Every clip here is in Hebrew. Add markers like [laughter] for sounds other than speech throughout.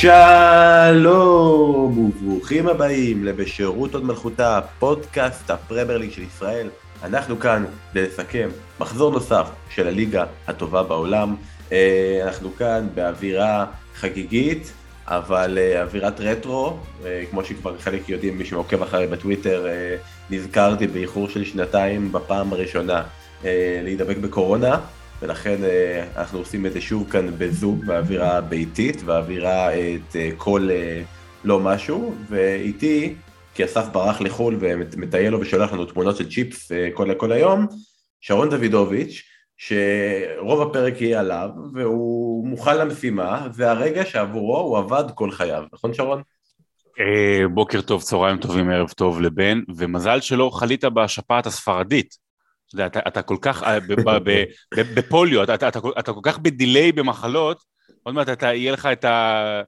שלום וברוכים הבאים לבשירות עוד מלכותה, פודקאסט הפרמייר של ישראל. אנחנו כאן כדי לסכם מחזור נוסף של הליגה הטובה בעולם. אה, אנחנו כאן באווירה חגיגית, אבל אה, אווירת רטרו, אה, כמו שכבר חלק יודעים, מי שעוקב אחרי בטוויטר, נזכרתי באיחור של שנתיים בפעם הראשונה להידבק בקורונה. ולכן אנחנו עושים את זה שוב כאן בזום, באווירה ביתית, באווירה את כל לא משהו, ואיתי, כי אסף ברח לחו"ל ומטייל לו ושולח לנו תמונות של צ'יפס כל, כל היום, שרון דוידוביץ', שרוב הפרק יהיה עליו, והוא מוכן למשימה, זה הרגע שעבורו הוא עבד כל חייו, נכון שרון? בוקר טוב, צהריים טובים, ערב טוב לבן, ומזל שלא חלית בשפעת הספרדית. אתה יודע, אתה, אתה כל כך, אה, בפוליו, אתה, אתה, אתה, אתה כל כך בדיליי במחלות, עוד מעט אתה, יהיה לך את ה...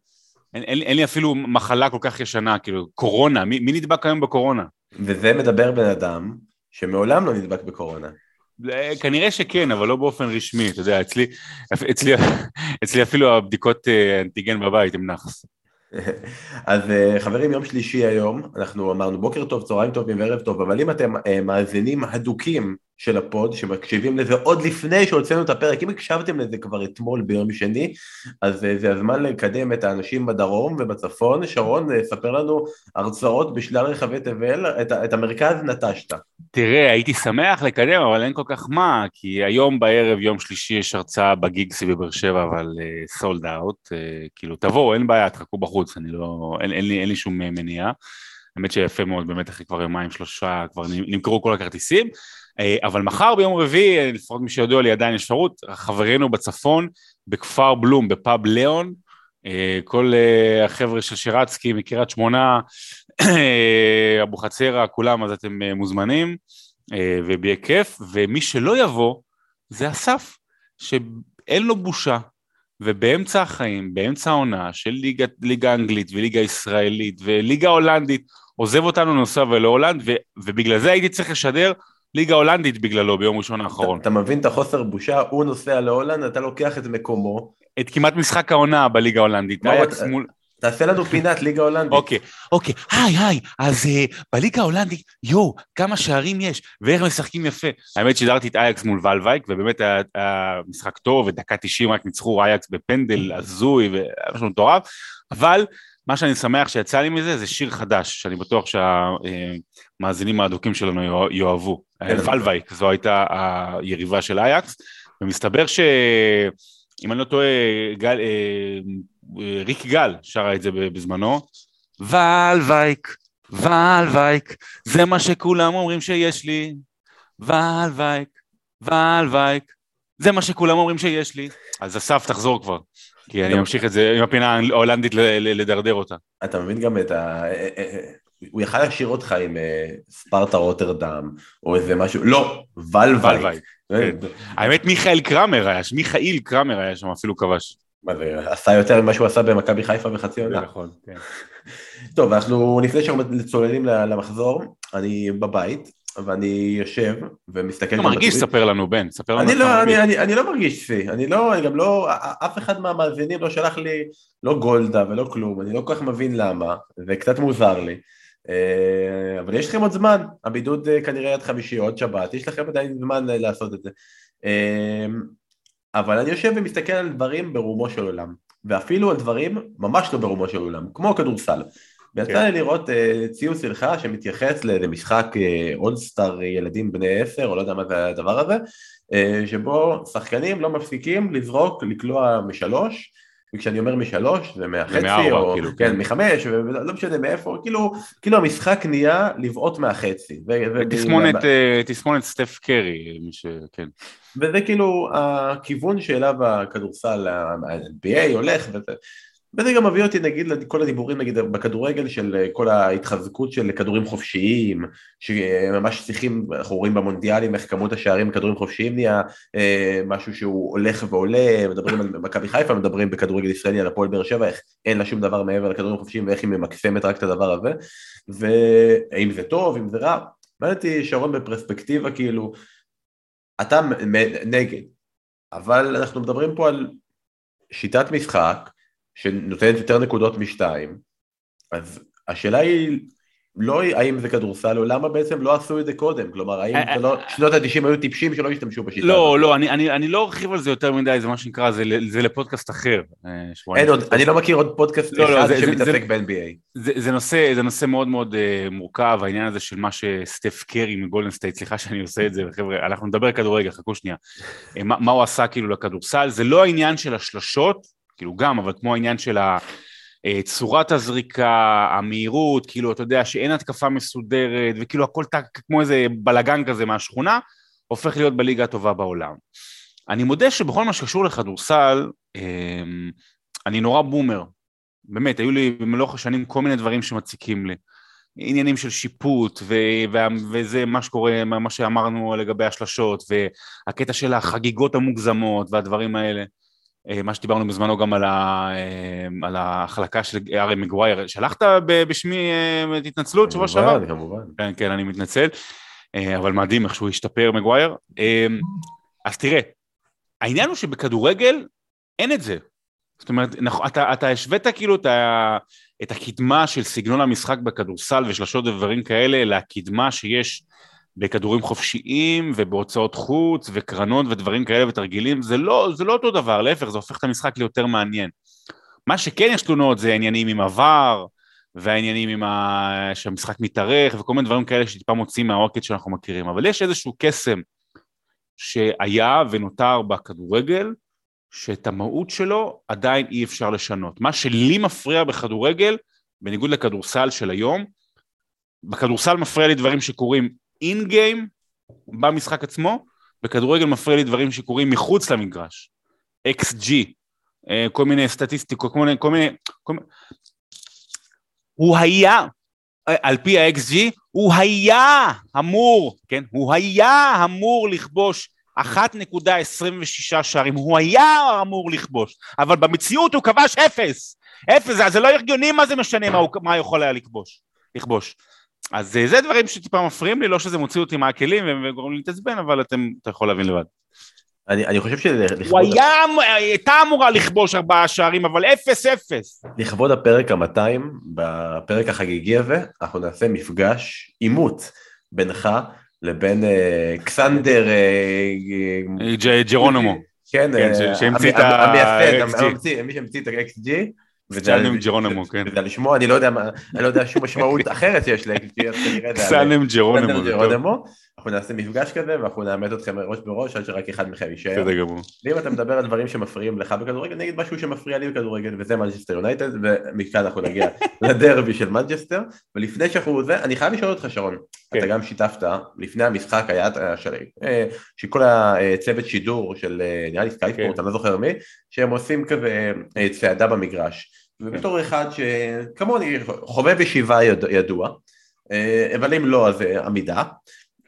אין, אין, אין לי אפילו מחלה כל כך ישנה, כאילו, קורונה, מי, מי נדבק היום בקורונה? וזה מדבר בן אדם שמעולם לא נדבק בקורונה. כנראה שכן, אבל לא באופן רשמי, אתה יודע, אצלי, אצלי, אצלי אפילו הבדיקות אה, אנטיגן בבית הם נאחס. אז אה, חברים, יום שלישי היום, אנחנו אמרנו בוקר טוב, צהריים טובים וערב טוב, אבל אם אתם מאזינים הדוקים של ה pod, שמקשיבים לזה עוד לפני שהוצאנו את הפרק, אם הקשבתם לזה כבר אתמול ביום שני, אז אה, זה הזמן לקדם את האנשים בדרום ובצפון. שרון, אה, ספר לנו הרצאות בשלל רחבי תבל, את, את המרכז נטשת. תראה, הייתי שמח לקדם, אבל אין כל כך מה, כי היום בערב, יום שלישי, יש הרצאה בגיגסי בבאר שבע, אבל סולד uh, אאוט, uh, כאילו, תבואו, אין בעיה, תחכו בחוץ, אני לא, אין, אין, לי, אין לי שום מניעה. האמת שיפה מאוד, באמת אחרי כבר יומיים שלושה כבר נמכרו כל הכרטיסים. אה, אבל מחר ביום רביעי, לפחות מי שיודע לי עדיין יש אפשרות, חברינו בצפון, בכפר בלום, בפאב ליאון, אה, כל אה, החבר'ה של שירצקי מקריית שמונה, אבוחצירא, כולם, אז אתם מוזמנים, וביהיה כיף, ומי שלא יבוא, זה אסף, שאין לו בושה, ובאמצע החיים, באמצע העונה של ליגה, ליגה אנגלית וליגה ישראלית וליגה הולנדית, עוזב אותנו נוסע ולהולנד, ובגלל זה הייתי צריך לשדר ליגה הולנדית בגללו ביום ראשון האחרון. אתה, אתה מבין את החוסר בושה, הוא נוסע להולנד, אתה לוקח את מקומו. את כמעט משחק העונה בליגה ההולנדית. אייקס מול... תעשה לנו פינת ליגה הולנדית. אוקיי, אוקיי, היי היי, אז uh, בליגה ההולנדית, יואו, כמה שערים יש, ואיך משחקים יפה. האמת שידרתי את אייקס מול ולווייק, ובאמת היה, היה משחק טוב, ודקה 90 רק ניצחו אייקס בפנדל הזוי, והיה משהו מטורף, אבל מה שאני שמח שיצא לי מזה זה שיר חדש, שאני בטוח שהמאזינים האדוקים שלנו יאהבו. כן. ולווייק, זו הייתה היריבה של אייקס, ומסתבר שאם אני לא טועה, גל, אה, ריק גל שרה את זה בזמנו, ולווייק, ולווייק, זה מה שכולם אומרים שיש לי, ולווייק, ולווייק, זה מה שכולם אומרים שיש לי. אז אסף, תחזור כבר. כי אני אמשיך את זה עם הפינה ההולנדית לדרדר אותה. אתה מבין גם את ה... אה, אה, הוא יכל להשאיר אותך עם ספרטה רוטרדם, או איזה משהו, לא, ולווייק. כן. האמת מיכאל קרמר היה, מיכאיל קרמר היה שם אפילו כבש. מה זה, עשה יותר ממה שהוא עשה במכבי חיפה בחצי עונה. נכון, כן. [laughs] טוב, אנחנו, לפני שאנחנו צוללים למחזור, אני בבית, ואני יושב ומסתכל... אתה מרגיש, ספר לנו, בן, ספר לנו. אני לא, אני, אני, אני לא מרגיש שיא, אני לא, אני גם לא, אף אחד מהמאזינים לא שלח לי, לא גולדה ולא כלום, אני לא כל כך מבין למה, וקצת מוזר לי. אה, אבל יש לכם עוד זמן, הבידוד אה, כנראה עד חמישי, עוד שבת, יש לכם עדיין זמן אה, לעשות את זה. אבל אני יושב ומסתכל על דברים ברומו של עולם, ואפילו על דברים ממש לא ברומו של עולם, כמו כדורסל. ויצא כן. לי לראות ציוץ שלך שמתייחס לאיזה משחק אולסטאר ילדים בני עשר, או לא יודע מה זה הדבר הזה, שבו שחקנים לא מפסיקים לזרוק, לקלוע משלוש, וכשאני אומר משלוש זה מהחצי, או כאילו, כן, כן. מחמש, ולא משנה מאיפה, כאילו, כאילו המשחק נהיה לבעוט מהחצי. תסמונת, אה, תסמונת סטף קרי, מי ש... כן. וזה כאילו הכיוון שאליו הכדורסל, ה-NBA הולך, וזה. וזה גם מביא אותי נגיד לכל הדיבורים נגיד בכדורגל של אה, כל ההתחזקות של כדורים חופשיים שממש צריכים, אנחנו רואים במונדיאלים איך כמות השערים בכדורים חופשיים נהיה אה, משהו שהוא הולך ועולה, מדברים על מכבי חיפה, מדברים בכדורגל ישראלי על הפועל באר שבע, איך אין לה שום דבר מעבר לכדורים חופשיים ואיך היא ממקסמת רק את הדבר הזה והאם זה טוב, אם זה רע, מעניין אותי שרון בפרספקטיבה כאילו, אתה נגד, אבל אנחנו מדברים פה על שיטת משחק שנותנת יותר נקודות משתיים, אז השאלה היא לא האם זה כדורסל, או למה בעצם לא עשו את זה קודם, כלומר, האם אה, לא, אה, שנות ה-90 היו טיפשים שלא השתמשו בשיטה לא, הזאת? לא, אני, אני, אני לא ארחיב על זה יותר מדי, זה מה שנקרא, זה, זה לפודקאסט אחר. אין עוד, אני לא מכיר עוד פודקאסט לא, אחד לא, שמתעסק ב-NBA. זה, זה, נושא, זה נושא מאוד מאוד אה, מורכב, העניין הזה של מה שסטף קרי מגולדן סטייט, סליחה שאני עושה את זה, חבר'ה, אנחנו נדבר כדורגל, חכו שנייה. מה, מה הוא עשה כאילו לכדורסל, זה לא העניין של השלשות, כאילו גם, אבל כמו העניין של ה... אה, צורת הזריקה, המהירות, כאילו אתה יודע שאין התקפה מסודרת וכאילו הכל טק כמו איזה בלאגן כזה מהשכונה, הופך להיות בליגה הטובה בעולם. אני מודה שבכל מה שקשור לכדורסל, אמ, אני נורא בומר. באמת, היו לי במלוך השנים כל מיני דברים שמציקים לי. עניינים של שיפוט, ו- ו- וזה מה שקורה, מה שאמרנו לגבי השלשות, והקטע של החגיגות המוגזמות והדברים האלה. אה, מה שדיברנו בזמנו גם על, ה, אה, על ההחלקה של ארי מגווייר, שלחת בשמי אה, התנצלות שבוע שעבר? כמובן. כן, כן, אני מתנצל, אבל מדהים איך שהוא השתפר מגווייר. אז תראה, העניין הוא שבכדורגל אין את זה. זאת אומרת, אתה, אתה השווית כאילו את, ה, את הקדמה של סגנון המשחק בכדורסל ושלשות ודברים כאלה לקדמה שיש בכדורים חופשיים ובהוצאות חוץ וקרנות ודברים כאלה ותרגילים, זה לא, זה לא אותו דבר, להפך, זה הופך את המשחק ליותר מעניין. מה שכן יש תלונות זה העניינים עם עבר, והעניינים עם ה... שהמשחק מתארך וכל מיני דברים כאלה שטיפה מוצאים מהעוקד שאנחנו מכירים, אבל יש איזשהו קסם שהיה ונותר בכדורגל, שאת המהות שלו עדיין אי אפשר לשנות. מה שלי מפריע בכדורגל, בניגוד לכדורסל של היום, בכדורסל מפריע לי דברים שקורים אין גיים במשחק עצמו, בכדורגל מפריע לי דברים שקורים מחוץ למגרש. XG, אה, כל מיני סטטיסטיקות, כל מיני, כל מיני, כל. הוא היה, אה, על פי ה-XG, הוא היה אמור, כן, הוא היה אמור לכבוש 1.26 שערים, הוא היה אמור לכבוש, אבל במציאות הוא כבש אפס, אפס, זה לא הגיוני מה זה משנה מה הוא, מה יכול היה לכבוש, לכבוש. אז אה, זה דברים שטיפה מפריעים לי, לא שזה מוציא אותי מהכלים וגורם לי להתעצבן, אבל אתם, אתה יכול להבין לבד. אני, אני חושב שזה... הוא היה, הייתה אמורה לכבוש ארבעה שערים, אבל אפס אפס. לכבוד הפרק המאתיים, בפרק החגיגי הזה, אנחנו נעשה מפגש, עימות, בינך לבין אה, קסנדר... אה, ג'רונומו. כן, שהמציא את ה-XG. מי שהמציא את ה-XG. קסנם ג'רונמו, כן. וזה לשמוע, אני לא יודע מה, אני לא יודע שום משמעות [laughs] אחרת שיש אז כנראה זה... ג'רונימו. אנחנו נעשה מפגש כזה ואנחנו נעמד אתכם ראש בראש עד שרק אחד מכם יישאר. בסדר גמור. ואם אתה מדבר על דברים שמפריעים לך בכדורגל, נגיד משהו שמפריע לי בכדורגל וזה מנצ'סטר יונייטד ומכאן אנחנו נגיע [laughs] לדרבי של מנצ'סטר ולפני שאנחנו זה, אני חייב לשאול אותך שרון, כן. אתה גם שיתפת, לפני המשחק היה אה, שכל הצוות שידור של אה, נראה לי סקיי ספורט, כן. אני לא זוכר מי, שהם עושים כזה אה, צעדה במגרש ובתור אחד שכמוני חובב ישיבה ידוע, אבל אם לא אז עמידה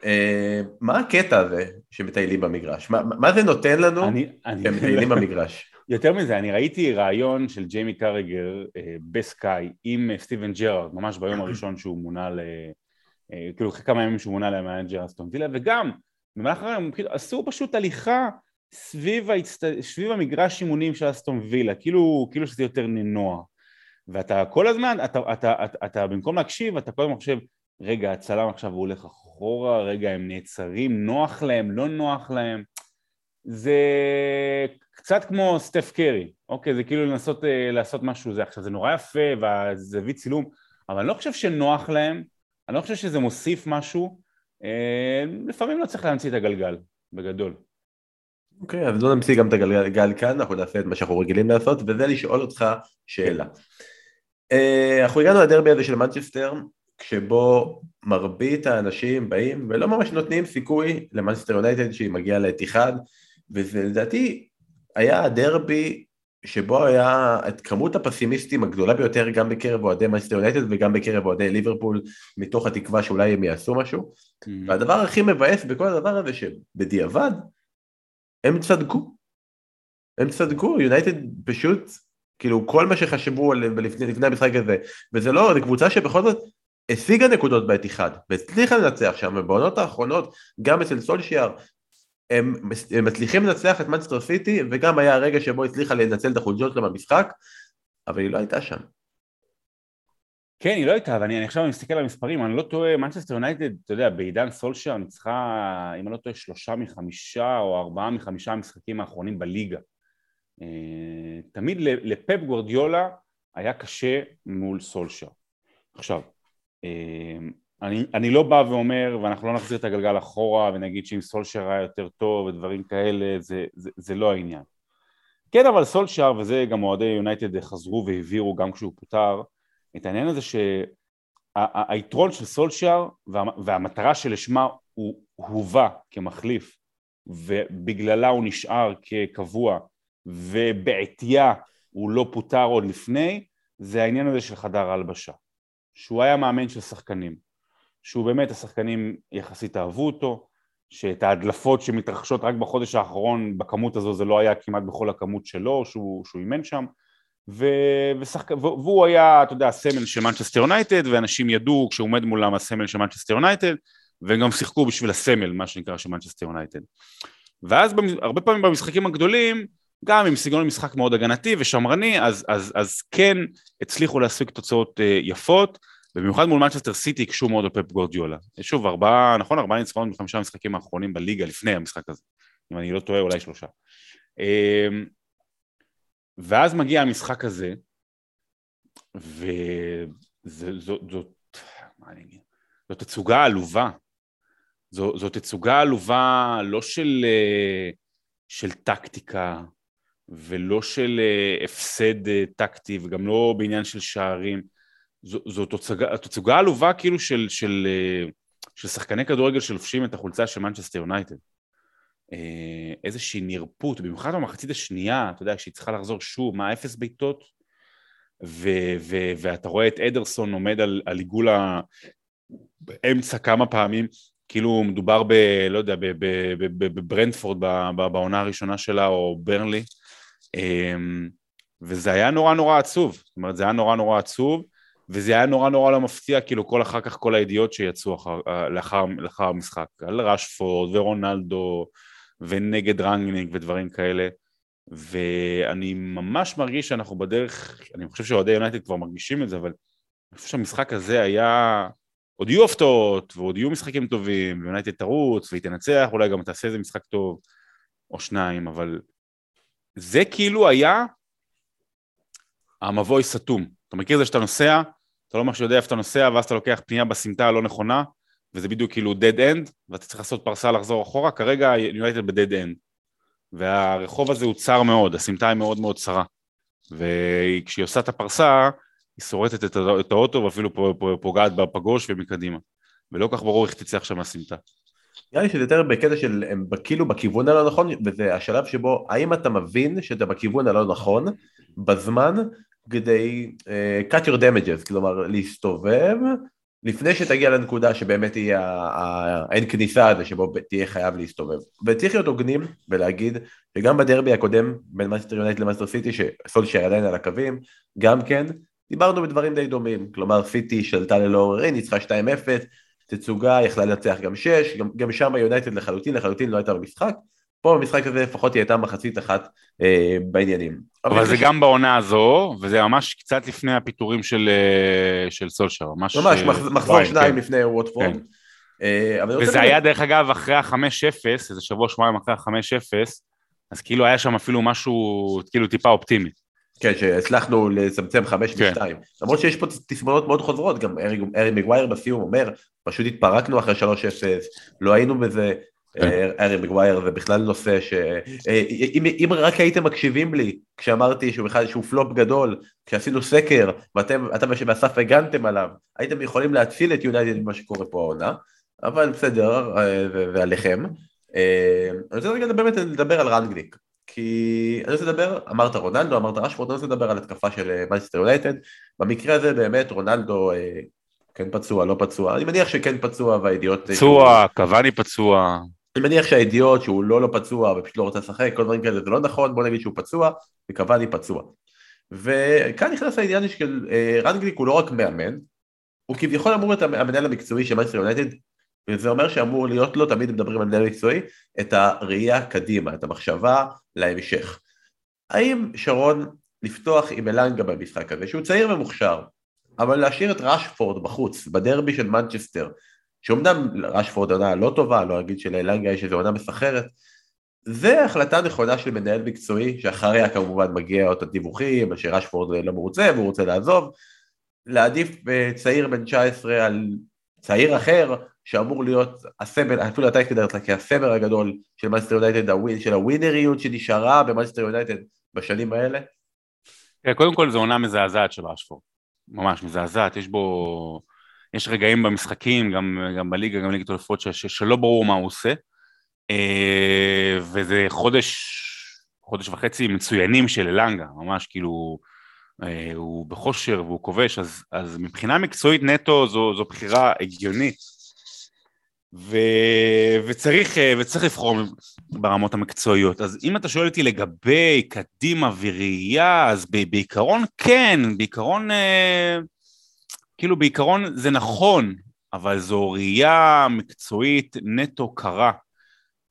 אה, מה הקטע הזה שמטיילים במגרש? מה, מה זה נותן לנו כשמטיילים במגרש? [laughs] יותר מזה, אני ראיתי ראיון של ג'יימי קראגר אה, בסקאי עם אה, סטיבן ג'רארד, ממש ביום הראשון שהוא מונה ל... כאילו אחרי כמה ימים שהוא מונה ל manager אסטון וילה, וגם במהלך היום כאילו, עשו פשוט הליכה סביב, ההצט... סביב המגרש אימונים של אסטון וילה, כאילו, כאילו שזה יותר נינוח. ואתה כל הזמן, אתה, אתה, אתה, אתה, אתה במקום להקשיב, אתה כל הזמן חושב, רגע, הצלם עכשיו הוא הולך אחורה, רגע, הם נעצרים, נוח להם, לא נוח להם. זה קצת כמו סטף קרי, אוקיי? זה כאילו לנסות uh, לעשות משהו זה. עכשיו, זה נורא יפה והזווית צילום, אבל אני לא חושב שנוח להם, אני לא חושב שזה מוסיף משהו. Uh, לפעמים לא צריך להמציא את הגלגל, בגדול. אוקיי, אז לא נמציא גם את הגלגל כאן, אנחנו נעשה את מה שאנחנו רגילים לעשות, וזה לשאול אותך שאלה. אה, אנחנו הגענו לדרבי הזה של מנצ'סטר, כשבו מרבית האנשים באים ולא ממש נותנים סיכוי למאנסטר יונייטד שהיא מגיעה לאתיחד וזה לדעתי היה הדרבי שבו היה את כמות הפסימיסטים הגדולה ביותר גם בקרב אוהדי מאנסטר יונייטד וגם בקרב אוהדי ליברפול מתוך התקווה שאולי הם יעשו משהו mm-hmm. והדבר הכי מבאס בכל הדבר הזה שבדיעבד הם צדקו הם צדקו, יונייטד פשוט כאילו כל מה שחשבו לפני, לפני המשחק הזה וזה לא, זו קבוצה שבכל זאת השיגה נקודות באתיחד והצליחה לנצח שם ובעונות האחרונות גם אצל סולשיאר הם, הם מצליחים לנצח את מנסטר סיטי וגם היה הרגע שבו הצליחה לנצל את החולג'ות שלו במשחק אבל היא לא הייתה שם. כן, היא לא הייתה, ואני עכשיו מסתכל על המספרים, אני לא טועה, מנצ'סטר יונייטד, אתה יודע, בעידן סולשר ניצחה, אם אני לא טועה, שלושה מחמישה או ארבעה מחמישה המשחקים האחרונים בליגה. אה, תמיד לפפ גוורדיולה היה קשה מול סולשר. עכשיו, אה, אני, אני לא בא ואומר, ואנחנו לא נחזיר את הגלגל אחורה ונגיד שאם סולשר היה יותר טוב ודברים כאלה, זה, זה, זה לא העניין. כן, אבל סולשר, וזה גם אוהדי יונייטד חזרו והבהירו גם כשהוא פוטר, את העניין הזה שהיתרון של סולשר והמטרה שלשמה הוא הובא כמחליף ובגללה הוא נשאר כקבוע ובעטייה הוא לא פוטר עוד לפני, זה העניין הזה של חדר ההלבשה. שהוא היה מאמן של שחקנים, שהוא באמת השחקנים יחסית אהבו אותו, שאת ההדלפות שמתרחשות רק בחודש האחרון בכמות הזו זה לא היה כמעט בכל הכמות שלו שהוא, שהוא אימן שם. ו, ושחק... והוא היה, אתה יודע, הסמל של מנצ'סטר יונייטד ואנשים ידעו כשהוא עומד מולם הסמל של מנצ'סטר יונייטד והם גם שיחקו בשביל הסמל, מה שנקרא, של מנצ'סטר יונייטד ואז הרבה פעמים במשחקים הגדולים גם עם סגנון משחק מאוד הגנתי ושמרני, אז, אז, אז כן הצליחו להשיג תוצאות אה, יפות, ובמיוחד מול מנצ'סטר סיטי הקשו מאוד על פפ גורדיולה. שוב, ארבעה, נכון, ארבעה ניצחונות מחמישה המשחקים האחרונים בליגה לפני המשחק הזה, אם אני לא טועה, אולי שלושה. אמ, ואז מגיע המשחק הזה, וזאת, מה אני אגיד, זאת תצוגה עלובה. זאת תצוגה עלובה לא של, אה, של טקטיקה, ולא של uh, הפסד uh, טקטי וגם לא בעניין של שערים. זו, זו תוצגה, עלובה כאילו של, של, uh, של שחקני כדורגל שלובשים את החולצה של מנצ'סטר יונייטד. איזושהי נרפות, במיוחד במחצית השנייה, אתה יודע, שהיא צריכה לחזור שוב, מה אפס בעיטות? ואתה רואה את אדרסון עומד על, על עיגול באמצע כמה פעמים, כאילו מדובר ב... לא יודע, בברנדפורד בעונה הראשונה שלה, או ברנלי. אמ, וזה היה נורא נורא עצוב, זאת אומרת זה היה נורא נורא עצוב וזה היה נורא נורא לא מפתיע כאילו כל אחר כך כל הידיעות שיצאו אחר, אה, לאחר, לאחר המשחק. על רשפורד ורונלדו ונגד רנגניק ודברים כאלה. ואני ממש מרגיש שאנחנו בדרך, אני חושב שאוהדי יונייטד כבר מרגישים את זה אבל אני חושב שהמשחק הזה היה עוד יהיו הפתעות ועוד יהיו משחקים טובים ויונייטד תרוץ והיא תנצח אולי גם תעשה איזה משחק טוב או שניים אבל זה כאילו היה המבוי סתום. אתה מכיר את זה שאתה נוסע, אתה לא ממש יודע איפה אתה נוסע, ואז אתה לוקח פנייה בסמטה הלא נכונה, וזה בדיוק כאילו dead end, ואתה צריך לעשות פרסה לחזור אחורה, כרגע יונייטד ב-dead end. והרחוב הזה הוא צר מאוד, הסמטה היא מאוד מאוד צרה. וכשהיא עושה את הפרסה, היא שורטת את האוטו ואפילו פוגעת בפגוש ומקדימה. ולא כך ברור איך תצא עכשיו מהסמטה. נראה לי שזה יותר בקטע של הם כאילו בכיוון הלא נכון וזה השלב שבו האם אתה מבין שאתה בכיוון הלא נכון בזמן כדי uh, cut your damages כלומר להסתובב לפני שתגיע לנקודה שבאמת יהיה האין כניסה הזה שבו תהיה חייב להסתובב. וצריך להיות הוגנים ולהגיד שגם בדרבי הקודם בין מנצ'סטר יונייטד למנצ'סטר סיטי שסולשיאר עדיין על הקווים גם כן דיברנו בדברים די דומים. כלומר סיטי שלטה ללא עוררין ניצחה 2-0 תצוגה, יכלה לנצח גם שש, גם, גם שם היונייטד לחלוטין, לחלוטין לא הייתה במשחק. פה במשחק הזה לפחות היא הייתה מחצית אחת אה, בעניינים. אבל, אבל זה גם בעונה הזו, וזה ממש קצת לפני הפיטורים של, אה, של סולשיאר, ממש... ממש, אה, מחזור או שניים כן. לפני ווטפורד. כן. אה, וזה היה דרך אגב אחרי ה-5-0, איזה שבוע שבועיים אחרי ה-5-0, אז כאילו היה שם אפילו משהו, כאילו טיפה אופטימי. כן, שהצלחנו לצמצם חמש כן. למרות שיש פה תסמונות מאוד חוזרות, גם ארי, ארי מגווייר בסיום אומר, פשוט התפרקנו אחרי שלוש אפס, לא היינו בזה, כן. אה, ארי מגווייר זה בכלל נושא ש... אה, אם, אם רק הייתם מקשיבים לי כשאמרתי שהוא בכלל שהוא פלופ גדול, כשעשינו סקר ואתם אתה ואסף הגנתם עליו, הייתם יכולים להציל את יונייטד ממה שקורה פה העונה, אבל בסדר, אה, ועליכם. אני רוצה רגע באמת לדבר על רנגניק. כי אני רוצה לדבר, אמרת רונלדו, אמרת רשפורד, אני רוצה לדבר על התקפה של מייסטר יונייטד, במקרה הזה באמת רונלדו אה, כן פצוע, לא פצוע, אני מניח שכן פצוע והידיעות... אה, פצוע, קוואני פצוע. אני מניח שהידיעות שהוא לא לא פצוע ופשוט לא רוצה לשחק, כל דברים כאלה זה לא נכון, בוא נגיד שהוא פצוע וקוואני פצוע. וכאן נכנס העניין של אה, רנגניק הוא לא רק מאמן, הוא כביכול אמור להיות המנהל המקצועי של מנצ'סטר יונייטד וזה אומר שאמור להיות לו, תמיד מדברים על מנהל מקצועי, את הראייה קדימה, את המחשבה להמשך. האם נכון לפתוח עם אלנגה במשחק הזה, שהוא צעיר ומוכשר, אבל להשאיר את רשפורד בחוץ, בדרבי של מנצ'סטר, שאומנם רשפורד עונה לא טובה, לא אגיד שלאלנגה יש איזו עונה מסחררת, זה החלטה נכונה של מנהל מקצועי, שאחריה כמובן מגיע עוד הדיווחים, שרשפורד לא מרוצה והוא רוצה לעזוב, להעדיף אה, צעיר בן 19 על צעיר אחר, שאמור להיות הסמל, אפילו אתה הגדרת לה כהסמל הגדול של מנסטר יונייטד, של הווינריות שנשארה במנסטר יונייטד בשנים האלה? כן, קודם כל זו עונה מזעזעת של רשפורד, ממש מזעזעת, יש בו, יש רגעים במשחקים, גם, גם בליגה, גם בליגת אלופות, שלא ברור מה הוא עושה, אה, וזה חודש, חודש וחצי מצוינים של אלנגה, ממש כאילו, אה, הוא בכושר והוא כובש, אז, אז מבחינה מקצועית נטו זו, זו בחירה הגיונית. ו... וצריך, אה, וצריך לבחור ברמות המקצועיות. אז אם אתה שואל אותי לגבי קדימה וראייה, אז בעיקרון כן, בעיקרון, אה, כאילו בעיקרון זה נכון, אבל זו ראייה מקצועית נטו קרה.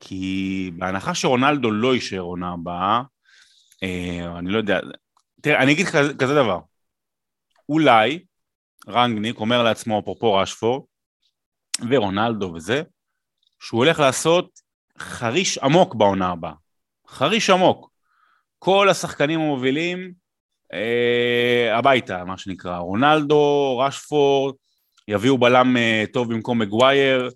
כי בהנחה שרונלדו לא יישאר עונה הבאה, אה, אני לא יודע, תראה, אני אגיד כזה, כזה דבר, אולי רנגניק אומר לעצמו, אפרופו רשפורד, ורונלדו וזה, שהוא הולך לעשות חריש עמוק בעונה הבאה. חריש עמוק. כל השחקנים המובילים אה, הביתה, מה שנקרא. רונלדו, רשפורד, יביאו בלם אה, טוב במקום מגווייר.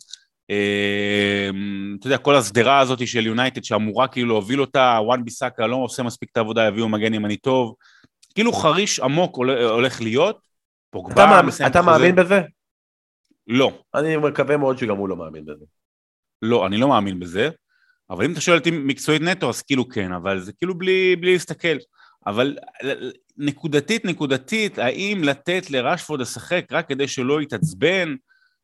אה, אתה יודע, כל השדרה הזאת של יונייטד שאמורה כאילו להוביל אותה, וואן ביסאקה לא עושה מספיק את העבודה, יביאו מגן ימני טוב. כאילו חריש עמוק הולך להיות. פוגבה, אתה, אתה מאמין בזה? לא. אני מקווה מאוד שגם הוא לא מאמין בזה. לא, אני לא מאמין בזה, אבל אם אתה שואל אותי מקצועית נטו, אז כאילו כן, אבל זה כאילו בלי, בלי להסתכל. אבל נקודתית, נקודתית, האם לתת לרשפורד לשחק רק כדי שלא יתעצבן,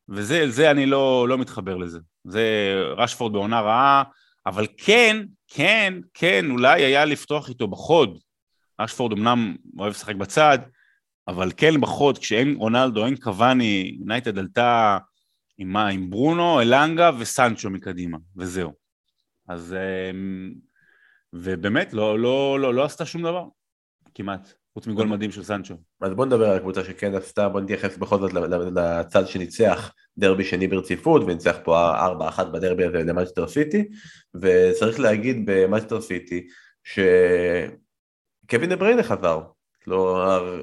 וזה, זה אני לא, לא מתחבר לזה. זה רשפורד בעונה רעה, אבל כן, כן, כן, אולי היה לפתוח איתו בחוד. רשפורד אמנם אוהב לשחק בצד, אבל כן בחוד, כשאין רונלדו, אין קוואני, יונייטד עלתה עם מה? עם ברונו, אלנגה וסנצ'ו מקדימה, וזהו. אז... אמ, ובאמת, לא, לא, לא, לא עשתה שום דבר, כמעט, חוץ מגול מדהים של סנצ'ו. אז בוא נדבר על הקבוצה שכן עשתה, בוא נתייחס בכל זאת לצד שניצח דרבי שני ברציפות, וניצח פה 4-1 בדרבי הזה למנצ'סטר סיטי, וצריך להגיד במנצ'סטר סיטי שקווין דה בריינה חזר, כלומר,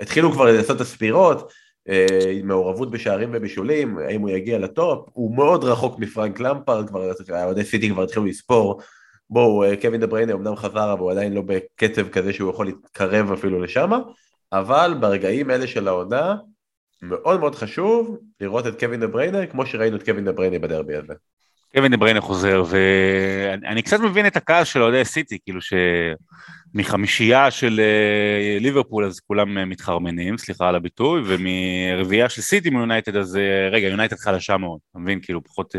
התחילו כבר לעשות את הספירות, אה, מעורבות בשערים ובישולים, האם הוא יגיע לטופ, הוא מאוד רחוק מפרנק למפארד, כבר אוהדי סיטי כבר התחילו לספור, בואו, אה, קווין דה בריינה אמנם חזר, אבל הוא עדיין לא בקצב כזה שהוא יכול להתקרב אפילו לשם, אבל ברגעים אלה של העונה, מאוד מאוד חשוב לראות את קווין דה בריינה כמו שראינו את קווין דה בריינה בדרבי הזה. קווין דה בריינה חוזר, ואני קצת מבין את הכעס של אוהדי סיטי, כאילו ש... מחמישייה של אה, ליברפול אז כולם אה, מתחרמנים, סליחה על הביטוי, ומרביעייה של סיטי מיונייטד אז אה, רגע, יונייטד חלשה מאוד, אתה מבין? כאילו פחות...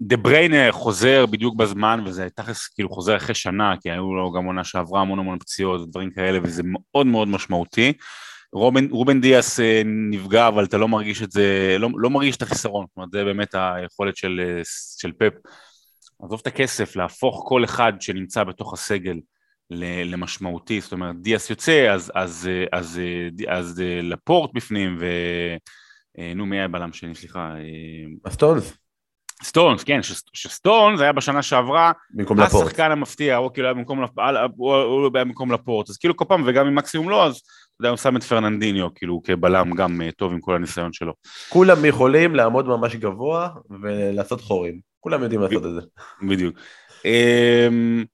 דה בריינה חוזר בדיוק בזמן, וזה תכלס כאילו חוזר אחרי שנה, כי היו לו גם עונה שעברה המון המון פציעות ודברים כאלה, וזה מאוד מאוד משמעותי. רובן, רובן דיאס נפגע, אבל אתה לא מרגיש את זה, לא, לא מרגיש את החיסרון, זאת אומרת, זה באמת היכולת של, של פפ עזוב את הכסף, להפוך כל אחד שנמצא בתוך הסגל למשמעותי, זאת אומרת דיאס יוצא, אז, אז, אז, אז, אז לפורט בפנים, ונו מי היה בלם שני, סליחה? סטונס. סטונס, כן, שסטונס היה בשנה שעברה, במקום לפורט. השחקן המפתיע, הוא כאילו היה במקום, הוא היה במקום לפורט, אז כאילו כל פעם, וגם אם מקסימום לא, אז אתה יודע, הוא שם את פרננדיניו, כאילו כבלם גם טוב עם כל הניסיון שלו. כולם יכולים לעמוד ממש גבוה ולעשות חורים. כולם יודעים לעשות את זה. בדיוק. אמ,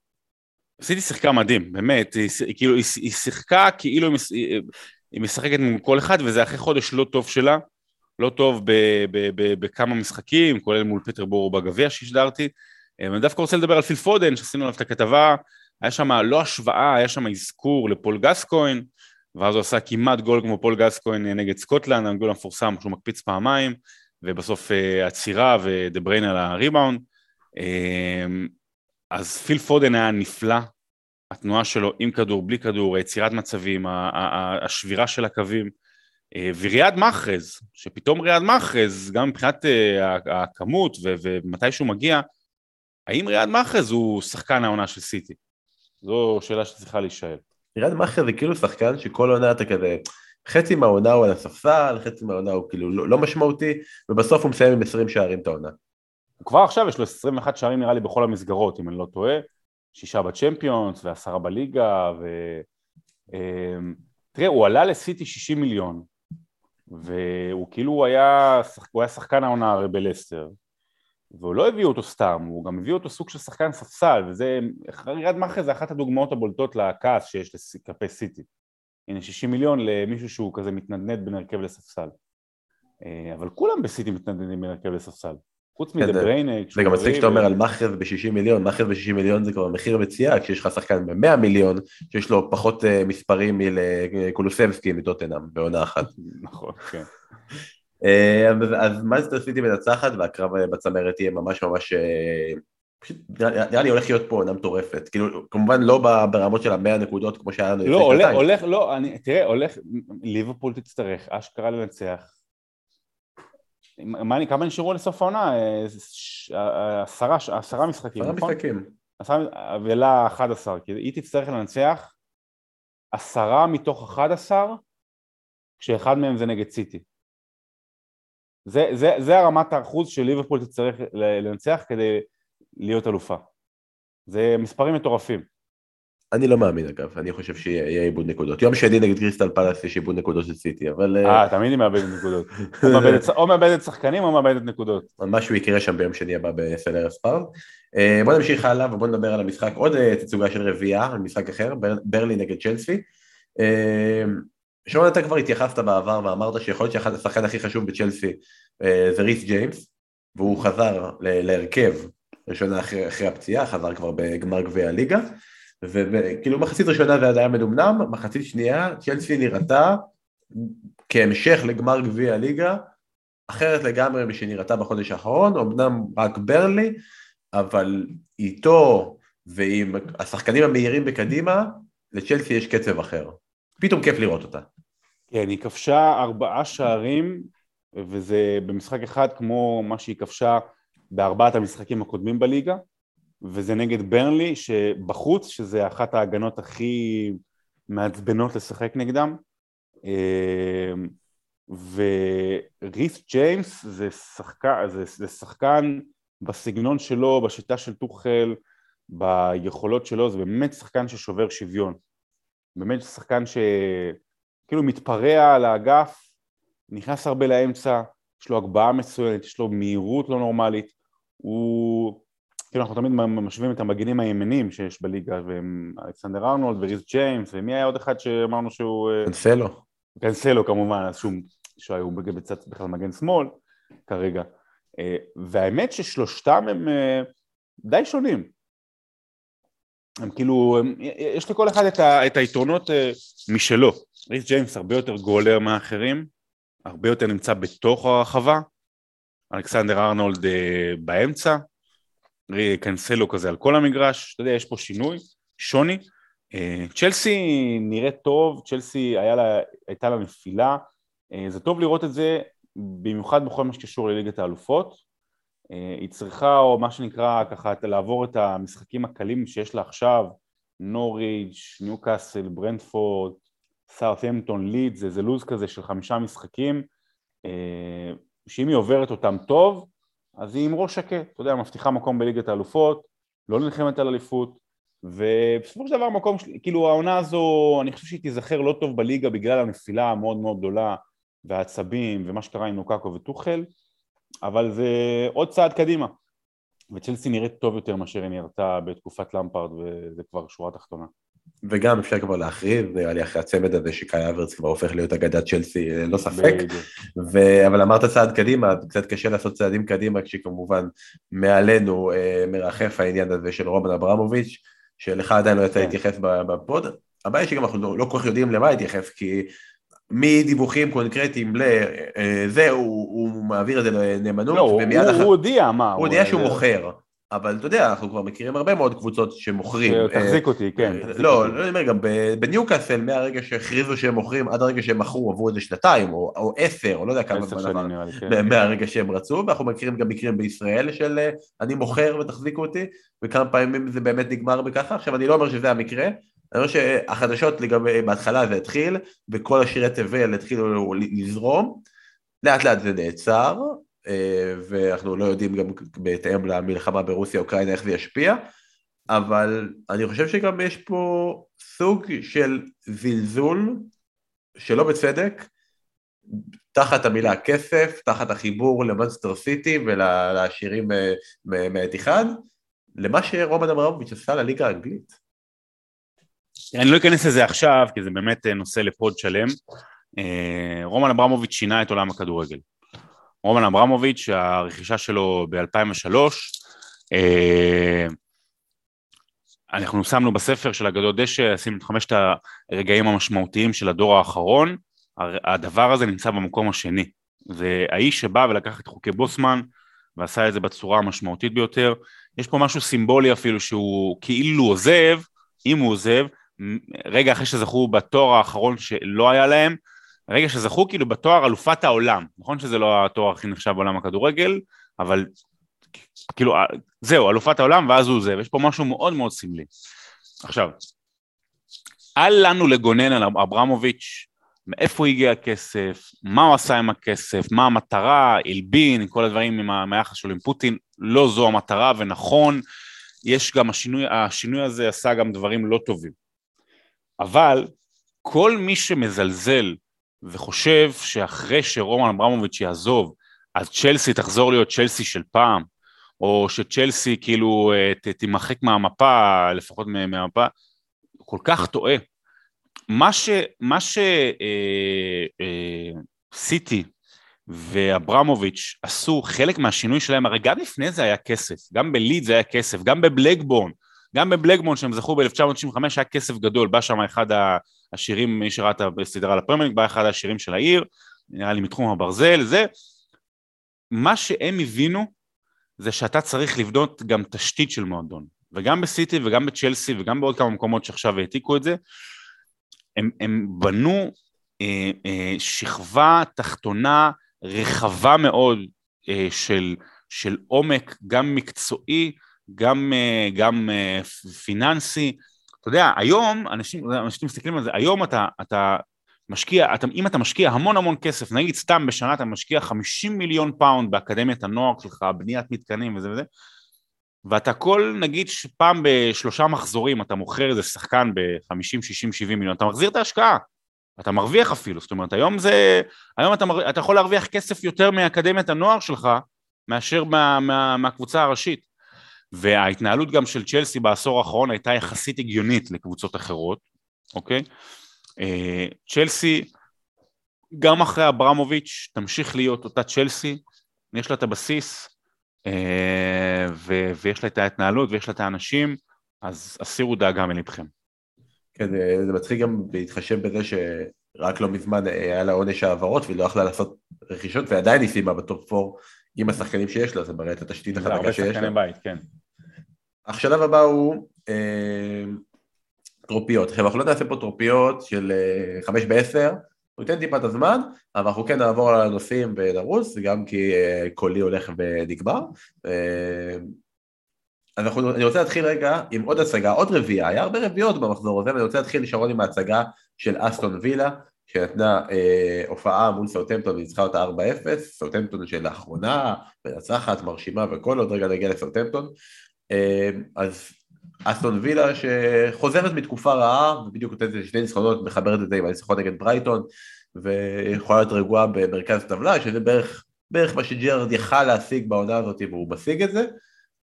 סיטי שיחקה מדהים, באמת, היא, כאילו, היא, שיחקה כאילו היא, משחקת מול כל אחד, וזה אחרי חודש לא טוב שלה, לא טוב בכמה משחקים, כולל מול פיטרבורו בגביע שהשדרתי. אמ, אני דווקא רוצה לדבר על פיל פודן, שעשינו עליו את הכתבה, היה שם לא השוואה, היה שם אזכור לפול גסקוין, ואז הוא עשה כמעט גול כמו פול גסקוין נגד סקוטלנד, הגול המפורסם שהוא מקפיץ פעמיים. ובסוף אה, עצירה ודה בריינה על הריבאונד. אמ, אז פיל פודן היה נפלא, התנועה שלו עם כדור, בלי כדור, יצירת מצבים, השבירה של הקווים, אה, וריאד מחרז, שפתאום ריאד מחרז, גם מבחינת אה, הכמות ומתי שהוא מגיע, האם ריאד מחרז הוא שחקן העונה של סיטי? זו שאלה שצריכה להישאל. לי מאכר זה כאילו שחקן שכל עונה אתה כזה, חצי מהעונה הוא על הספסל, חצי מהעונה הוא כאילו לא, לא משמעותי, ובסוף הוא מסיים עם 20 שערים את העונה. כבר עכשיו יש לו 21 שערים נראה לי בכל המסגרות, אם אני לא טועה, שישה בצ'מפיונס ועשרה בליגה, ו... אמ, תראה, הוא עלה לסיטי 60 מיליון, והוא כאילו היה, הוא היה שחקן העונה הרי בלסטר, והוא לא הביא אותו סתם, הוא גם הביא אותו סוג של שחקן ספסל, וזה, ריאד מאחר זה אחת הדוגמאות הבולטות לכעס שיש כלפי סיטי. הנה 60 מיליון למישהו שהוא כזה מתנדנד בין הרכב לספסל. אה, אבל כולם בסיטי מתנדנדים בין הרכב לספסל. חוץ מדה בריינה. זה גם מצחיק שאתה אומר על מאחז ב-60 מיליון, מאחז ב-60 מיליון זה כבר מחיר מציאה, כשיש לך שחקן ב-100 מיליון, שיש לו פחות אה, מספרים מלקולוסבסקי מטוטנאם בעונה אחת. נכון, כן. [laughs] אה, אז מנסטר סיטי מנצחת והקרב בצמרת יהיה ממש ממש... נראה לי הולך להיות פה עונה מטורפת, כאילו כמובן לא ברמות של המאה נקודות כמו שהיה לנו לא, הולך, הולך, לא, אני, תראה, הולך, ליברפול תצטרך אשכרה לנצח מה, כמה נשארו לסוף העונה? אה, עשרה, עשרה משחקים, נכון? עשרה משחקים. ולה 11, כי היא תצטרך לנצח עשרה מתוך 11, כשאחד מהם זה נגד סיטי. זה, זה, זה הרמת האחוז של ליברפול תצטרך לנצח כדי להיות אלופה. זה מספרים מטורפים. אני לא מאמין אגב, אני חושב שיהיה עיבוד נקודות. יום שני נגד קריסטל פלאס יש עיבוד נקודות של סיטי, אבל... אה, תמיד היא מאבדת נקודות. או מאבדת שחקנים או מאבדת נקודות. משהו יקרה שם ביום שני הבא בסלר הספארט. אה, בוא נמשיך הלאה ובוא נדבר על המשחק, עוד אה, תצוגה של רביעייה, על משחק אחר, ברלי נגד צ'לסי. אה, שרון אתה כבר התייחסת בעבר ואמרת שיכול להיות שהשחקן הכי חשוב בצ'לסי זה ריס ג'יימס, והוא חזר להרכב ראשונה אחרי, אחרי הפציעה, חזר כבר בגמר גביע הליגה. וכאילו מחצית ראשונה זה היה מנומנם, מחצית שנייה צ'לסי נראתה כהמשך לגמר גביע הליגה, אחרת לגמרי משנראתה בחודש האחרון, אמנם רק ברלי, אבל איתו ועם השחקנים המהירים בקדימה, לצ'לסי יש קצב אחר. פתאום כיף לראות אותה. כן, היא כבשה ארבעה שערים, וזה במשחק אחד כמו מה שהיא כבשה בארבעת המשחקים הקודמים בליגה. וזה נגד ברנלי שבחוץ, שזה אחת ההגנות הכי מעצבנות לשחק נגדם. אמ, וריס ג'יימס זה שחקן, זה, זה שחקן בסגנון שלו, בשיטה של טוחל, ביכולות שלו, זה באמת שחקן ששובר שוויון. באמת שחקן שכאילו מתפרע על האגף, נכנס הרבה לאמצע, יש לו הגבהה מצוינת, יש לו מהירות לא נורמלית, הוא כאילו אנחנו תמיד משווים את המגינים הימנים שיש בליגה, והם אלכסנדר ארנולד וריס ג'יימס, ומי היה עוד אחד שאמרנו שהוא... אה, קנסלו. קנסלו כמובן, אז שהוא, שהוא בצד בכלל מגן שמאל כרגע. אה, והאמת ששלושתם הם אה, די שונים. הם כאילו, הם, יש לכל אחד את, ה, את היתרונות משלו. ריס ג'יימס הרבה יותר גולר מאחרים, הרבה יותר נמצא בתוך הרחבה, אלכסנדר ארנולד באמצע, קנסלו כזה על כל המגרש, אתה יודע, יש פה שינוי, שוני. אה, צ'לסי נראית טוב, צ'לסי לה, הייתה לה נפילה, אה, זה טוב לראות את זה במיוחד בכל מה שקשור לליגת האלופות. אה, היא צריכה, או מה שנקרא, ככה, לעבור את המשחקים הקלים שיש לה עכשיו, נוריץ', ניוקאסל, ברנדפורד, סארטהמפטון, ליד, זה, זה לוז כזה של חמישה משחקים, שאם היא עוברת אותם טוב, אז היא עם ראש שקט, אתה יודע, מבטיחה מקום בליגת האלופות, לא נלחמת על אליפות, ובסופו של דבר מקום, כאילו העונה הזו, אני חושב שהיא תיזכר לא טוב בליגה בגלל הנפילה המאוד מאוד גדולה והעצבים ומה שקרה עם נוקקו וטוחל, אבל זה עוד צעד קדימה, וצ'לסי נראית טוב יותר מאשר היא נראתה בתקופת למפארד וזה כבר שורה תחתונה. וגם אפשר כבר להכריז, נראה לי אחרי הצמד הזה שקאי אברץ כבר הופך להיות אגדת צ'לסי, לא ספק. ו... אבל אמרת צעד קדימה, קצת קשה לעשות צעדים קדימה, כשכמובן מעלינו אה, מרחף העניין הזה של רומן אברמוביץ', שלך עדיין לא יצא כן. להתייחס בפוד. הבעיה שגם אנחנו לא כל כך יודעים למה להתייחס, כי מדיווחים קונקרטיים לזה, אה, הוא, הוא מעביר את זה לנאמנות, לא, ומיד אחר... הוא הודיע, מה? הוא הודיע שהוא מוכר. אבל אתה יודע, אנחנו כבר מכירים הרבה מאוד קבוצות שמוכרים. תחזיק אותי, כן. לא, אני אומר, גם בניוקאסל, מהרגע שהכריזו שהם מוכרים, עד הרגע שהם מכרו, עברו איזה שנתיים, או עשר, או לא יודע כמה זמן עבר, כן. מהרגע שהם רצו, ואנחנו מכירים גם מקרים בישראל של אני מוכר ותחזיקו אותי, וכמה פעמים זה באמת נגמר בככה. עכשיו, אני לא אומר שזה המקרה, אני אומר שהחדשות לגבי, בהתחלה זה התחיל, וכל השירי תבל התחילו לזרום, לאט לאט זה נעצר, אה, ואנחנו לא יודעים גם בהתאם למלחמה ברוסיה-אוקראינה איך זה ישפיע, אבל אני חושב שגם יש פה סוג של זלזול, שלא בצדק, תחת המילה כסף, תחת החיבור למונסטר סיטי ולשירים מהאתיחד, למה שרומן אברמוביץ' עשה לליגה האנגלית. אני לא אכנס לזה עכשיו, כי זה באמת נושא לפוד שלם. אה, רומן אברמוביץ' שינה את עולם הכדורגל. רומן אברמוביץ', הרכישה שלו ב-2003, אה, אנחנו שמנו בספר של אגדות דשא, עשינו את חמשת הרגעים המשמעותיים של הדור האחרון, הדבר הזה נמצא במקום השני. זה האיש שבא ולקח את חוקי בוסמן ועשה את זה בצורה המשמעותית ביותר. יש פה משהו סימבולי אפילו שהוא כאילו עוזב, אם הוא עוזב, רגע אחרי שזכו בתואר האחרון שלא היה להם, רגע שזכו כאילו בתואר אלופת העולם, נכון שזה לא התואר הכי נחשב בעולם הכדורגל, אבל כאילו זהו, אלופת העולם ואז הוא זה, ויש פה משהו מאוד מאוד סמלי. עכשיו, אל לנו לגונן על אברמוביץ', מאיפה הגיע הכסף, מה הוא עשה עם הכסף, מה המטרה, הלבין, כל הדברים עם היחס שלו עם פוטין, לא זו המטרה ונכון, יש גם השינוי, השינוי הזה עשה גם דברים לא טובים. אבל כל מי שמזלזל וחושב שאחרי שרומן אברמוביץ' יעזוב, אז צ'לסי תחזור להיות צ'לסי של פעם, או שצ'לסי כאילו אה, תימחק מהמפה, לפחות מהמפה, כל כך טועה. מה ש... מה ש... אה, אה, ואברמוביץ' עשו, חלק מהשינוי שלהם, הרי גם לפני זה היה כסף, גם בליד זה היה כסף, גם בבלקבורן, גם בבלקבורן שהם זכו ב-1995 היה כסף גדול, בא שם אחד השירים, מי שראה את הסדרה לפרמייק, בא אחד השירים של העיר, נראה לי מתחום הברזל, זה. מה שהם הבינו זה שאתה צריך לבנות גם תשתית של מועדון, וגם בסיטי וגם בצ'לסי וגם בעוד כמה מקומות שעכשיו העתיקו את זה, הם, הם בנו אה, אה, שכבה תחתונה רחבה מאוד אה, של, של עומק, גם מקצועי, גם, אה, גם אה, פיננסי. אתה יודע, היום, אנשים, אנשים מסתכלים על זה, היום אתה, אתה משקיע, אתה, אם אתה משקיע המון המון כסף, נגיד סתם בשנה אתה משקיע 50 מיליון פאונד באקדמיית הנוער שלך, בניית מתקנים וזה וזה, ואתה כל, נגיד שפעם בשלושה מחזורים אתה מוכר איזה שחקן ב-50, 60, 70 מיליון, אתה מחזיר את ההשקעה, אתה מרוויח אפילו, זאת אומרת היום זה, היום אתה, אתה יכול להרוויח כסף יותר מאקדמיית הנוער שלך מאשר מה, מה, מהקבוצה הראשית. וההתנהלות גם של צ'לסי בעשור האחרון הייתה יחסית הגיונית לקבוצות אחרות, אוקיי? אה, צ'לסי, גם אחרי אברמוביץ', תמשיך להיות אותה צ'לסי, יש לה את הבסיס, אה, ויש לה את ההתנהלות ויש לה את האנשים, אז הסירו דאגה מלבכם. כן, זה מצחיק גם להתחשב בזה שרק לא מזמן היה לה עונש העברות והיא לא יכלה לעשות רכישות ועדיין היא סיימה בטופ 4 עם השחקנים שיש לה, זה מראה את התשתית החדשה שיש לה. הרבה שחקני בית, כן. השלב הבא הוא אה, טרופיות. עכשיו אנחנו לא נעשה פה טרופיות של אה, חמש בעשר, אנחנו ניתן טיפה את הזמן, אבל אנחנו כן נעבור על הנושאים ונרוץ, גם כי אה, קולי הולך ונגמר. אה, אז אנחנו, אני רוצה להתחיל רגע עם עוד הצגה, עוד רביעייה, היה הרבה רביעיות במחזור הזה, ואני רוצה להתחיל שרון עם ההצגה של אסטון וילה, שנתנה אה, הופעה מול סאוטמפטון וניצחה אותה 4-0, סאוטמפטון שלאחרונה מנצחת, מרשימה וכל עוד רגע נגיע לסאוטמפטון. אה, אז אסטון וילה שחוזרת מתקופה רעה, ובדיוק נותנת שני ניצחונות, מחברת את זה עם הניצחון נגד ברייטון, ויכולה להיות רגועה במרכז הטבלה, שזה בערך, בערך מה שג'רארד יכל להשיג בעונה הזאת, והוא משיג את זה.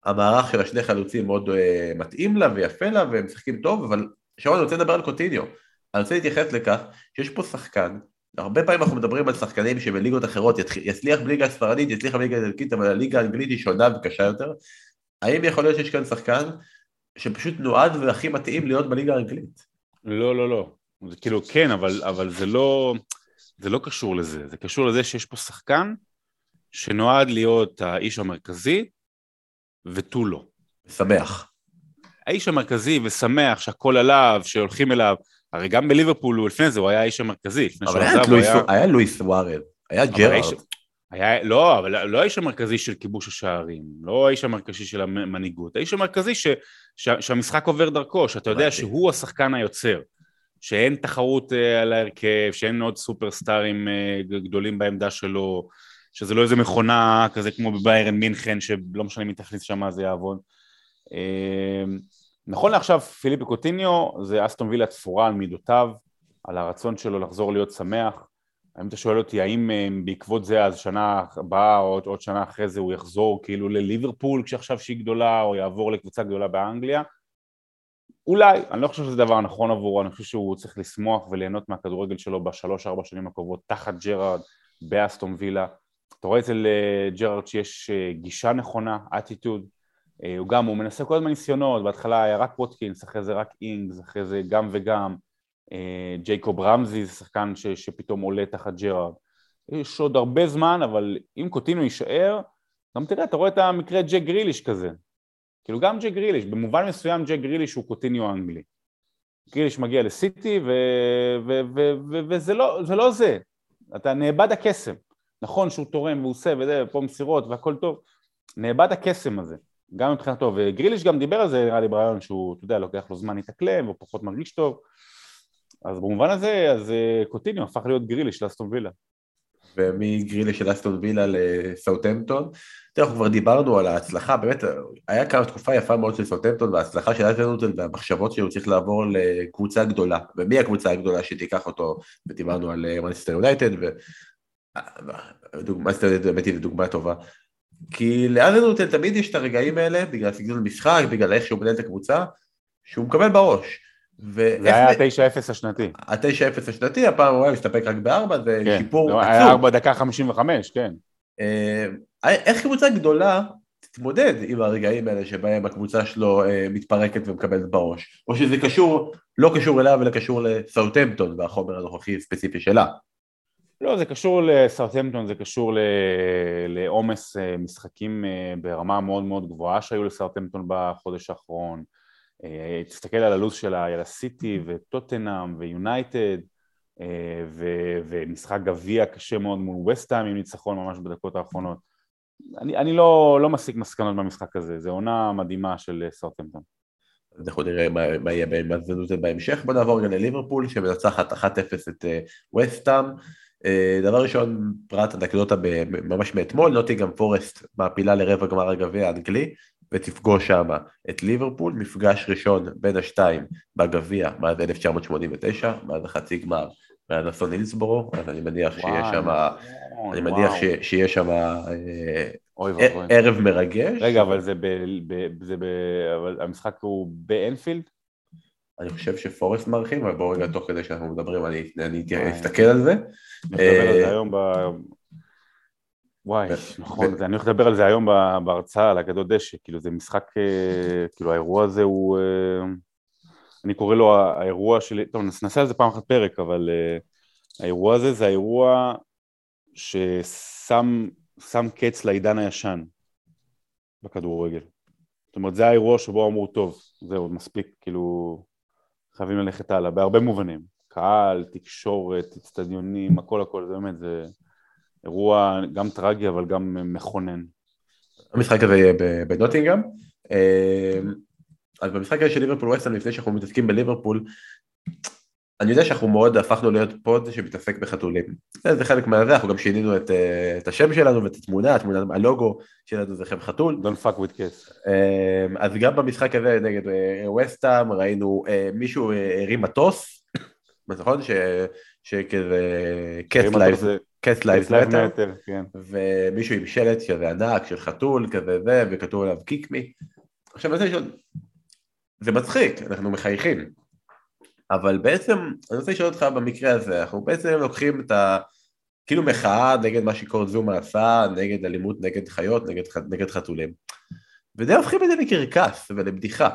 המערך של השני חלוצים מאוד uh, מתאים לה ויפה לה, והם משחקים טוב, אבל שרון, אני רוצה לדבר על קוטיניו. אני רוצה להתייחס לכך שיש פה שחקן, הרבה פעמים אנחנו מדברים על שחקנים שבליגות אחרות יצליח בליגה הספרדית, יצליח בליגה האנגלית, אבל הליגה האנגלית היא שונה וקשה יותר. האם יכול להיות שיש כאן שחקן שפשוט נועד והכי מתאים להיות בליגה האנגלית? לא, לא, לא. זה כאילו כן, אבל, אבל זה לא... זה לא קשור לזה, זה קשור לזה שיש פה שחקן שנועד להיות האיש המרכזי ותו לא. שמח. האיש המרכזי ושמח שהכל עליו, שהולכים אליו, הרי גם בליברפול לפני זה, הוא היה האיש המרכזי. אבל היה, לואיס, היה... היה לואיס ווארד, היה ג'רארד. היה, לא, אבל לא האיש המרכזי של כיבוש השערים, לא האיש המרכזי של המנהיגות, האיש המרכזי ש, ש, שהמשחק עובר דרכו, שאתה יודע שהוא השחקן היוצר, שאין תחרות uh, על ההרכב, שאין עוד סופרסטארים uh, גדולים בעמדה שלו, שזה לא איזה מכונה כזה כמו בביירן מינכן, שלא משנה מי תכניס שם זה יעבוד. Uh, נכון לעכשיו פיליפי קוטיניו זה אסטון וילה תפורה על מידותיו, על הרצון שלו לחזור להיות שמח, האם אתה שואל אותי האם אה, בעקבות זה אז שנה הבאה או עוד שנה אחרי זה הוא יחזור כאילו לליברפול כשעכשיו שהיא גדולה או יעבור לקבוצה גדולה באנגליה? אולי, אני לא חושב שזה דבר נכון עבורו, אני חושב שהוא צריך לשמוח וליהנות מהכדורגל שלו בשלוש ארבע שנים הקרובות תחת ג'רארד באסטון וילה. אתה רואה אצל אה, ג'רארד שיש אה, גישה נכונה, אטיטוד, הוא גם, הוא מנסה כל הזמן ניסיונות, בהתחלה היה רק ווטקינס, אחרי זה רק אינגס, אחרי זה גם וגם, ג'ייקוב רמזי זה שחקן ש, שפתאום עולה תחת ג'רארד. יש עוד הרבה זמן, אבל אם קוטיניו יישאר, גם תראה, אתה רואה את המקרה ג'ק גריליש כזה. כאילו גם ג'ק גריליש, במובן מסוים ג'ק גריליש הוא קוטיניו אנגלי. גריליש מגיע לסיטי ו... ו... ו... ו... וזה לא, זה לא זה. אתה נאבד הקסם. נכון שהוא תורם והוא עושה וזה, ופה מסירות והכל טוב. נאבד הקסם הזה, גם מבחינתו. וגריליש גם דיבר על זה, נראה לי ברעיון שהוא, אתה יודע, לוקח לו זמן להתאקלם, והוא פחות מרגיש טוב. אז במובן הזה, אז אה, קוטיניו הפך להיות גרילי של אסטון וילה. ומגרילי של אסטון וילה לסאוטמפטון. תראה, אנחנו כבר דיברנו על ההצלחה, באמת, היה כמה תקופה יפה מאוד של סאוטמפטון, וההצלחה של אסטון והמחשבות שהוא צריך לעבור לקבוצה גדולה, ומי הקבוצה הגדולה שתיקח אותו, ודיברנו על מנסטר יונייטד, ומנסטר יונייטד באמת היא דוגמה טובה. כי לאזנוטל תמיד יש את הרגעים האלה, בגלל סגנון משחק, בגלל איך שהוא מנהל את הקבוצה, שהוא מקבל בראש. זה היה ה-9-0 השנתי. ה-9-0 השנתי, הפעם הוא היה מסתפק רק בארבע, זה כן, שיפור לא, עצום. היה ארבע דקה 55, כן. אה, איך קבוצה גדולה תתמודד עם הרגעים האלה שבהם הקבוצה שלו אה, מתפרקת ומקבלת בראש? או שזה קשור, לא קשור אליו, אלא קשור לסאוטמפטון והחומר הנוכחי הספציפי שלה. לא, זה קשור לסאוטהמפטון, זה קשור לעומס אה, משחקים ברמה מאוד מאוד גבוהה שהיו לסאוטהמפטון בחודש האחרון. אה, תסתכל על הלו"ז שלה, היה לה סיטי וטוטנאם ויונייטד אה, ומשחק גביע קשה מאוד מול וסטהאם עם ניצחון ממש בדקות האחרונות. אני, אני לא, לא מסיק מסקנות במשחק הזה, זו עונה מדהימה של סאוטהמפטון. אנחנו נראה מה, יהיה בהתמודדות בהמשך. בוא נעבור רגע לליברפול שמנצחת 1-0 את וסטהאם. אה, דבר ראשון, פרט אנקדוטה ממש מאתמול, נוטיגם פורסט מעפילה לרבע גמר הגביע האנגלי, ותפגוש שם את ליברפול, מפגש ראשון בין השתיים בגביע מאז 1989, מאז החצי גמר, מאז אסון הילסבורו, אז אני מניח שיש שם, אני מניח שיש שם אה, ערב מרגש. רגע, אבל זה ב... זה ב... אבל המשחק הוא באנפילד? אני חושב שפורסט מרחיב, אבל בואו רגע תוך כדי שאנחנו מדברים, אני אסתכל על זה. נדבר על זה אה, היום וואי, נכון, אני הולך לדבר על זה היום בהרצאה, על אגדות דשא, כאילו זה משחק, אה, כאילו האירוע הזה הוא, אה, אני קורא לו האירוע של, טוב נעשה על זה פעם אחת פרק, אבל אה, האירוע הזה זה האירוע ששם קץ לעידן הישן בכדורגל. זאת אומרת, זה האירוע שבו אמרו, טוב, זהו, מספיק, כאילו, חייבים ללכת הלאה, בהרבה מובנים. קהל, תקשורת, אצטדיונים, הכל הכל, זה באמת, זה... אירוע גם טרגי אבל גם מכונן. המשחק הזה יהיה בנוטינגאם. אה, אז במשחק הזה של ליברפול ווסטון, לפני שאנחנו מתעסקים בליברפול, אני יודע שאנחנו מאוד הפכנו להיות פוד שמתעסק בחתולים. זה חלק מהזה, אנחנו גם שינינו את, אה, את השם שלנו ואת התמונה, התמונה, הלוגו שלנו זה חם חתול. Don't fuck with cats. אה, אז גם במשחק הזה נגד ווסטהאם ראינו מישהו הרים מטוס, [coughs] נכון? שכזה cat lives. Cat lives matter. ומישהו עם שלט שזה ענק של חתול כזה זה, וכתוב עליו kick me. עכשיו אני רוצה לשאול, זה מצחיק, אנחנו מחייכים, אבל בעצם אני רוצה לשאול אותך במקרה הזה, אנחנו בעצם לוקחים את ה... כאילו מחאה נגד מה שקורט זומה עשה, נגד אלימות נגד חיות, נגד, נגד חתולים. ודי הופכים את זה לקרקס ולבדיחה.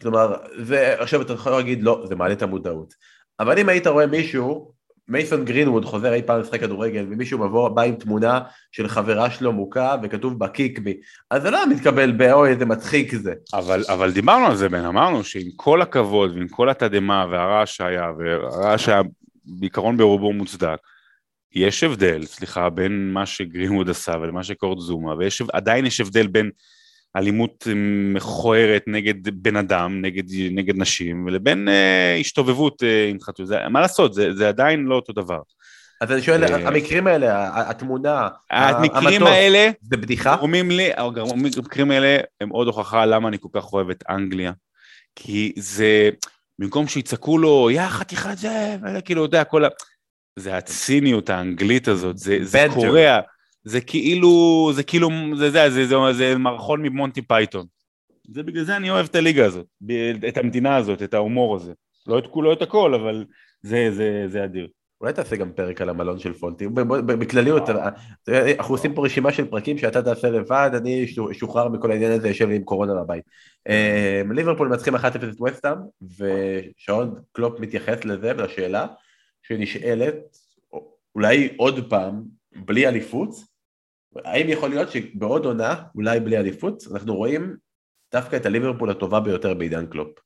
כלומר, זה, עכשיו אתה יכול להגיד, לא, זה מעלה את המודעות. אבל אם היית רואה מישהו מייסון גרינווד חוזר אי פעם לשחק כדורגל ומישהו מבוא, בא עם תמונה של חברה שלו מוכה וכתוב בה קיק בי, אז זה לא מתקבל באוי איזה מצחיק זה. אבל, אבל דיברנו על זה בן, אמרנו שעם כל הכבוד ועם כל התדהמה והרעש שהיה, והרעש היה בעיקרון ברובו מוצדק, יש הבדל, סליחה, בין מה שגרינווד עשה ולמה שקורט זומה, ועדיין יש הבדל בין אלימות מכוערת נגד בן אדם, נגד, נגד נשים, ולבין אה, השתובבות אה, עם חתול, מה לעשות, זה, זה עדיין לא אותו דבר. אז אני שואל, אה, המקרים האלה, התמונה, המקרים האלה, זה בדיחה? גורמים לי, המקרים האלה הם עוד הוכחה למה אני כל כך אוהב את אנגליה, כי זה, במקום שיצעקו לו, יא חתיכת זה, כאילו, אתה יודע, כל ה... זה הציניות האנגלית הזאת, זה, זה קורע. זה כאילו, זה כאילו, זה זה, זה, זה, זה מערכון ממונטי פייתון. זה בגלל זה אני אוהב את הליגה הזאת, את המדינה הזאת, את ההומור הזה. לא את כולו את הכל, אבל זה, זה, זה אדיר. אולי תעשה גם פרק על המלון של פולטי, בכלליות, אנחנו עושים פה רשימה של פרקים שאתה תעשה לבד, אני אשוחרר מכל העניין הזה, יושב לי עם קורונה בבית. אה, ליברפול מנצחים 1-0 את ווסטהאם, ושעוד קלופ מתייחס לזה, לשאלה שנשאלת, אולי עוד פעם, בלי אליפות, האם יכול להיות שבעוד עונה, אולי בלי אליפות, אנחנו רואים דווקא את הליברפול הטובה ביותר בעידן קלופ?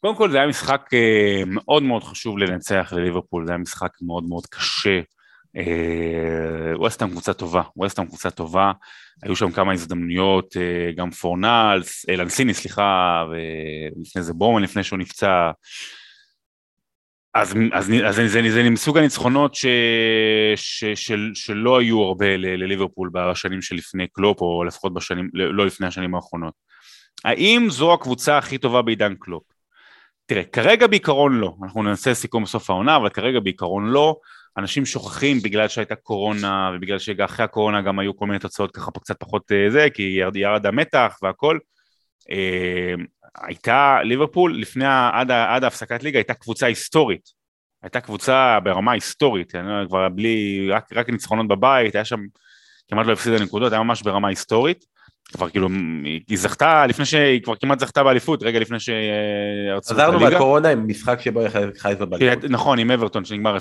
קודם כל זה היה משחק אה, מאוד מאוד חשוב לנצח לליברפול, זה היה משחק מאוד מאוד קשה. אה, ווסטהאם קבוצה טובה, ווסטהאם קבוצה טובה, היו שם כמה הזדמנויות, אה, גם פורנלס, לנציני סליחה, ולפני זה בואן לפני שהוא נפצע, אז, אז, אז זה, זה, זה מסוג הניצחונות ש, ש, של, שלא היו הרבה לליברפול בשנים שלפני קלופ, או לפחות בשנים, לא לפני השנים האחרונות. האם זו הקבוצה הכי טובה בעידן קלופ? תראה, כרגע בעיקרון לא, אנחנו ננסה סיכום בסוף העונה, אבל כרגע בעיקרון לא. אנשים שוכחים בגלל שהייתה קורונה, ובגלל שאחרי הקורונה גם היו כל מיני תוצאות ככה קצת פחות אה, זה, כי ירד המתח והכל. אה, הייתה ליברפול לפני, עד, עד ההפסקת ליגה הייתה קבוצה היסטורית, הייתה קבוצה ברמה היסטורית, אני לא, כבר בלי, רק, רק ניצחונות בבית, היה שם, כמעט לא הפסידה נקודות, היה ממש ברמה היסטורית, כבר כאילו, היא זכתה לפני שהיא כבר כמעט זכתה באליפות, רגע לפני שארצות הליגה. חזרנו מהקורונה עם משחק שבו היא חי לזאת באליפות. נכון, עם אברטון שנגמר 0-0,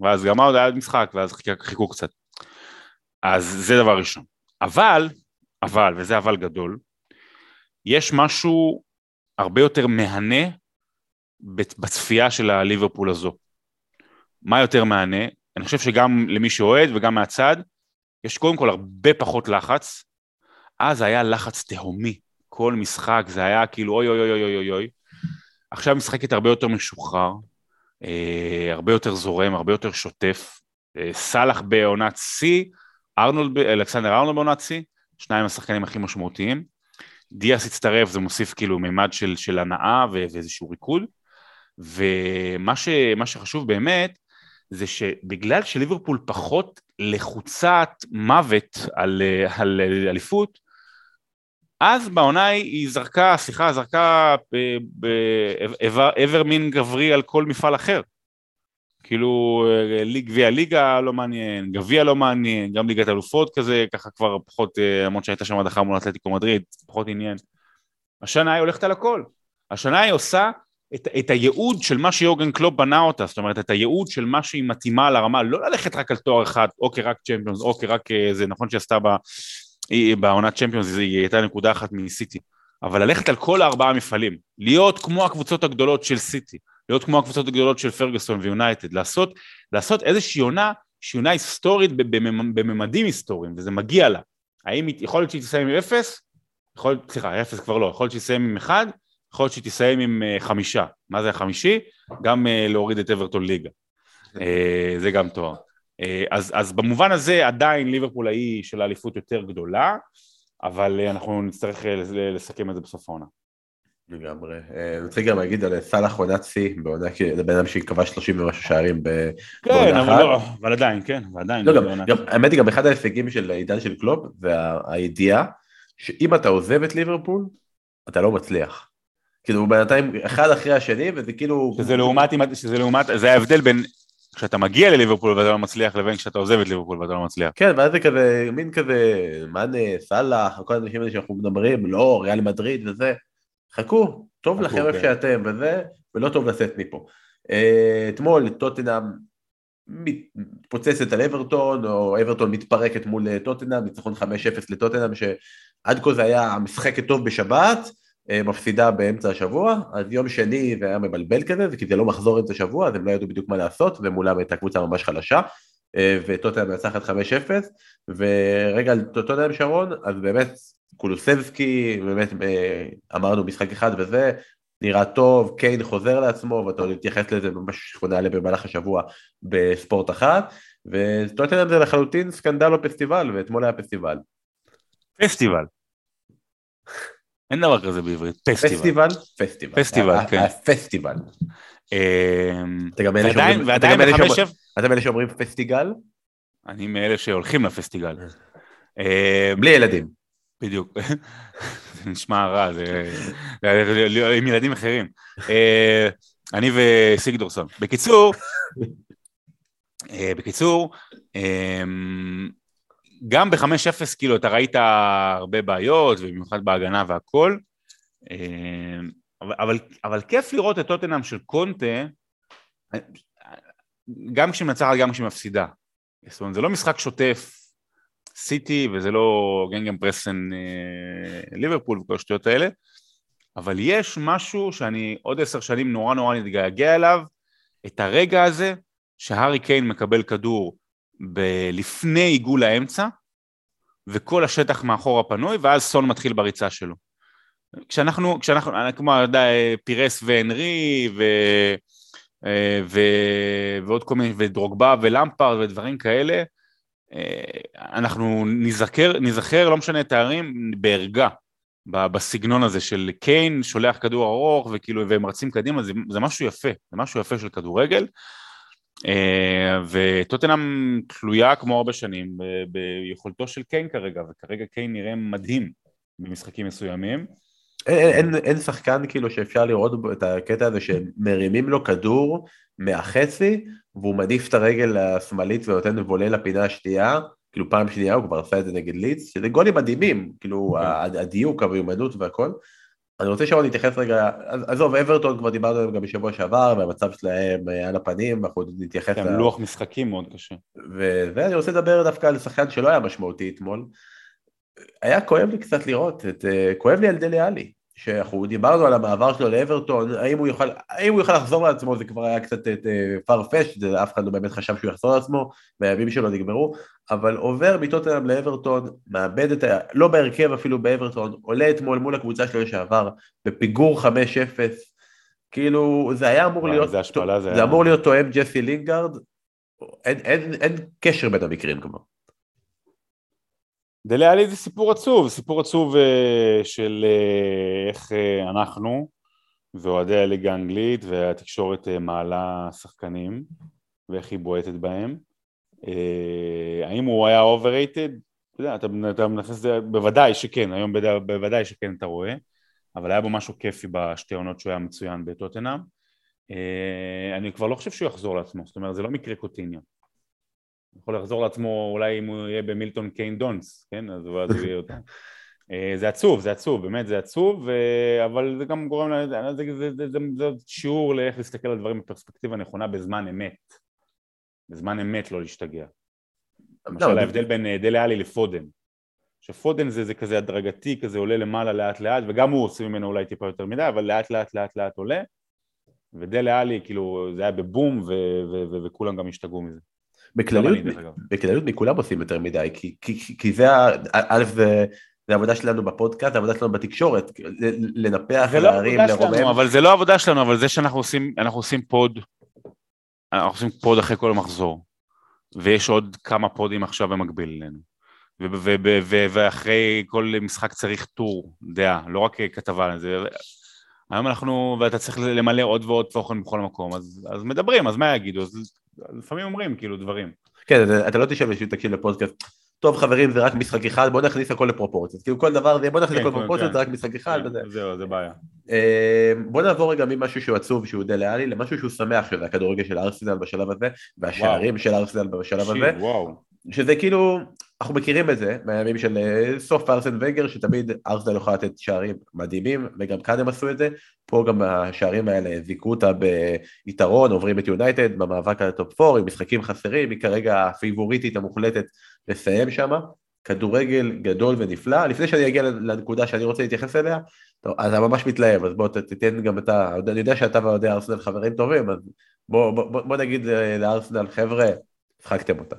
ואז גם עוד היה משחק, ואז חיכו קצת. אז זה דבר ראשון. אבל, אבל, וזה אבל גדול, יש משהו הרבה יותר מהנה בצפייה של הליברפול הזו. מה יותר מהנה? אני חושב שגם למי שאוהד וגם מהצד, יש קודם כל הרבה פחות לחץ. אז היה לחץ תהומי, כל משחק זה היה כאילו אוי אוי אוי אוי אוי אוי. עכשיו משחקת הרבה יותר משוחרר, אה, הרבה יותר זורם, הרבה יותר שוטף. אה, סאלח בעונת שיא, אלכסנדר ארנולד בעונת שיא, שניים השחקנים הכי משמעותיים. דיאס הצטרף, זה מוסיף כאילו מימד של, של הנאה ואיזשהו ריקוד. ומה ש, שחשוב באמת, זה שבגלל שליברפול פחות לחוצת מוות על, על אליפות, אז בעונה היא זרקה, סליחה, זרקה איבר מין גברי על כל מפעל אחר. כאילו גביע ליגה לא מעניין, גביע לא מעניין, גם ליגת אלופות כזה, ככה כבר פחות, למרות שהייתה שם הדחה מול אתלטיקו מדריד, פחות עניין. השנה היא הולכת על הכל. השנה היא עושה את, את הייעוד של מה שיורגן קלופ בנה אותה, זאת אומרת את הייעוד של מה שהיא מתאימה לרמה, לא ללכת רק על תואר אחד, או כרק צ'מפיונס, או כרק, אה, זה נכון שעשתה בעונת צ'מפיונס, היא הייתה נקודה אחת מסיטי, אבל ללכת על כל הארבעה מפעלים, להיות כמו הקבוצות הגדולות של סיטי, להיות כמו הקבוצות הגדולות של פרגוסון ויונייטד, לעשות, לעשות איזושהי עונה שהיא עונה היסטורית בממדים היסטוריים, וזה מגיע לה. האם יכול להיות שהיא תסיים עם אפס? יכול, סליחה, אפס כבר לא, יכול להיות שהיא תסיים עם אחד, יכול להיות שהיא תסיים עם אה, חמישה. מה זה החמישי? גם אה, להוריד את אברטון ליגה. אה, זה גם תואר. אז, אז במובן הזה עדיין ליברפול ההיא של האליפות יותר גדולה, אבל אנחנו נצטרך לסכם את זה בסוף העונה. לגמרי. אני רוצה גם להגיד על סאלח עונת שיא, בעונה, זה בן אדם שכבש 30 ומשהו שערים כן, אבל, לא, אבל עדיין, כן, ועדיין. לא, גם, גם, האמת היא גם אחד ההישגים של עידן של קלופ, והידיעה שאם אתה עוזב את ליברפול, אתה לא מצליח. כאילו בינתיים אחד אחרי השני וזה כאילו... שזה לעומת, שזה לעומת, זה ההבדל בין כשאתה מגיע לליברפול ואתה לא מצליח לבין כשאתה עוזב את ליברפול ואתה לא מצליח. כן, ואז זה כזה, מין כזה, מאנה, סאלח, כל האנשים האלה שאנחנו מדברים, לא, ריאל מדריד וזה, חכו, טוב לכם איפה כן. שאתם וזה, ולא טוב לצאת מפה. אה, אתמול טוטנאם מתפוצצת על אברטון, או אברטון מתפרקת מול טוטנאם, ניצחון 5-0 לטוטנאם, שעד כה זה היה המשחק הטוב בשבת, אה, מפסידה באמצע השבוע, אז יום שני זה היה מבלבל כזה, כי זה לא מחזור אמצע השבוע, אז הם לא ידעו בדיוק מה לעשות, ומולם הייתה קבוצה ממש חלשה, אה, וטוטנאם מנצחת 5-0, ורגע על טוטנאם שרון, אז באמת קולוסבסקי, באמת אה, אמרנו משחק אחד וזה, נראה טוב, קיין חוזר לעצמו, ואתה עוד תתייחס לזה ממש שכונה עליה במהלך השבוע בספורט אחת, וטוטנאם זה לחלוטין סקנדל או פסטיבל, ואתמול היה פסטיבל. פסטיבל. אין דבר כזה בעברית, פסטיבל. פסטיבל? פסטיבל. פסטיבל, כן. פסטיבל. אמ, אתה גם ועדיין, שאומרים- פסטיגל? אני מאלה שהולכים לפסטיגל. בלי ילדים. בדיוק. זה נשמע רע, זה עם ילדים אחרים. אה, אני וסיגדורסון. בקיצור, אה, בקיצור, אמ, גם ב-5-0 כאילו אתה ראית הרבה בעיות, ובמיוחד בהגנה אבל, אבל, אבל כיף לראות את טוטנאם של קונטה, גם כשהיא מנצחת, גם כשהיא מפסידה. זאת אומרת, זה לא משחק שוטף סיטי, וזה לא גנגם פרסן אה, ליברפול וכל השטויות האלה, אבל יש משהו שאני עוד עשר שנים נורא נורא נתגעגע אליו, את הרגע הזה שהארי קיין מקבל כדור ב- לפני עיגול האמצע, וכל השטח מאחורה פנוי, ואז סון מתחיל בריצה שלו. כשאנחנו, כשאנחנו, כמו, אתה יודע, פירס והנרי, ו... אה, ו... ועוד כל מיני, ודרוגבה ולמפרד ודברים כאלה, אה, אנחנו נזכר, נזכר, לא משנה תארים, בערגה, בסגנון הזה של קיין, שולח כדור ארוך, וכאילו, והם רצים קדימה, זה, זה משהו יפה, זה משהו יפה של כדורגל. אה, וטוטנאם תלויה כמו הרבה שנים ב- ביכולתו של קיין כרגע, וכרגע קיין נראה מדהים במשחקים מסוימים. אין, אין, אין שחקן כאילו שאפשר לראות את הקטע הזה שמרימים לו כדור מהחצי והוא מעדיף את הרגל השמאלית ונותן וולה לפינה השנייה, כאילו פעם שנייה הוא כבר עשה את זה נגד ליץ, שזה גולים מדהימים, כאילו כן. ה- הדיוק, המיומנות והכל. אני רוצה שרון נתייחס רגע, עזוב, אברטון כבר דיברנו עליהם גם בשבוע שעבר, והמצב שלהם אה, על הפנים, אנחנו עוד נתייחס, גם ל- לוח משחקים מאוד קשה. ואני רוצה לדבר דווקא על שחקן שלא היה משמעותי אתמול. היה כואב לי קצת לראות, את, אה, כואב לי על דלי עלי, שאנחנו דיברנו על המעבר שלו לאברטון, האם הוא יוכל, האם הוא יוכל לחזור לעצמו, זה כבר היה קצת farfetched, זה אף אחד לא באמת חשב שהוא יחזור לעצמו, והימים שלו נגמרו, אבל עובר מטוטנאם לאברטון, מאבד את ה... לא בהרכב אפילו באברטון, עולה אתמול מול הקבוצה שלו לשעבר, בפיגור 5-0, כאילו זה היה אמור וואי, להיות, איזה השפלה זה זה היה. אמור להיות תואם ג'סי לינגארד, אין, אין, אין קשר בין המקרים כבר. דלה עלי זה סיפור עצוב, סיפור עצוב אה, של אה, איך אה, אנחנו ואוהדי הליגה האנגלית והתקשורת מעלה שחקנים ואיך היא בועטת בהם. האם הוא היה overrated? אתה יודע, אתה, אתה זה- בוודאי שכן, היום בד- בוודאי שכן אתה רואה, אבל היה בו משהו כיפי בשתי עונות שהוא היה מצוין בטוטנאם. אני כבר לא חושב שהוא יחזור לעצמו, זאת אומרת זה לא מקרה קוטיניו. יכול לחזור לעצמו אולי אם הוא יהיה במילטון קיין דונס, כן? אז הוא יהיה יותר. [laughs] אה, זה עצוב, זה עצוב, באמת זה עצוב, אה, אבל זה גם גורם, זה, זה, זה, זה, זה, שיעור לאיך להסתכל על דברים בפרספקטיבה נכונה בזמן אמת. בזמן אמת לא להשתגע. למשל לא, ההבדל בין אה, דלה עלי לפודן. שפודן זה, זה כזה הדרגתי, כזה עולה למעלה לאט לאט, וגם הוא עושה ממנו אולי טיפה יותר מדי, אבל לאט לאט לאט לאט עולה. ודלה עלי, כאילו, זה היה בבום, ו- ו- ו- וכולם גם השתגעו מזה. בכלליות, אגב. בכלליות מכולם עושים יותר מדי, כי, כי, כי- זה, א' זה, זה העבודה שלנו בפודקאסט, העבודה שלנו בתקשורת, לנפח, זה לא להרים, לרומם. אבל זה לא העבודה שלנו, אבל זה שאנחנו עושים, אנחנו עושים פוד, אנחנו עושים פוד אחרי כל מחזור, ויש עוד כמה פודים עכשיו במקביל אלינו. ואחרי כל משחק צריך טור דעה, לא רק כתבה, זה... היום אנחנו, ואתה צריך למלא עוד ועוד תוכן בכל מקום, אז, אז מדברים, אז מה יגידו? אז לפעמים אומרים כאילו דברים. כן, אתה- לא תשב ושתקשיב תקשיב לפודקאסט. טוב חברים זה רק משחק אחד, בוא נכניס הכל לפרופורציות. כאילו כל דבר זה בוא נכניס כן, הכל כן, לפרופורציות, כן. זה רק משחק אחד וזה. זהו, זה בעיה. אה, בוא נעבור רגע ממשהו שהוא עצוב שהוא דלה אלי למשהו שהוא שמח שזה הכדורגל של ארסנל בשלב הזה והשערים של ארסנל בשלב הזה. שזה כאילו אנחנו מכירים את זה מהימים של אה, סוף ארסן ונגר, שתמיד ארסנל יכולה לתת שערים מדהימים, וגם כאן הם עשו את זה. פה גם השערים האלה זיכו אותה ביתרון, עוברים את יונייטד במאבק על ה top 4, עם משחקים חסרים, היא כרגע הפייבוריטית המוחלטת לסיים שם. כדורגל גדול ונפלא. לפני שאני אגיע לנקודה שאני רוצה להתייחס אליה, טוב, אני ממש מתלהב, אז בוא תתן גם את ה... אני יודע שאתה ואוהדי ארסנל חברים טובים, אז בוא, בוא, בוא, בוא נגיד לארסנל, חבר'ה, שחקתם אותה.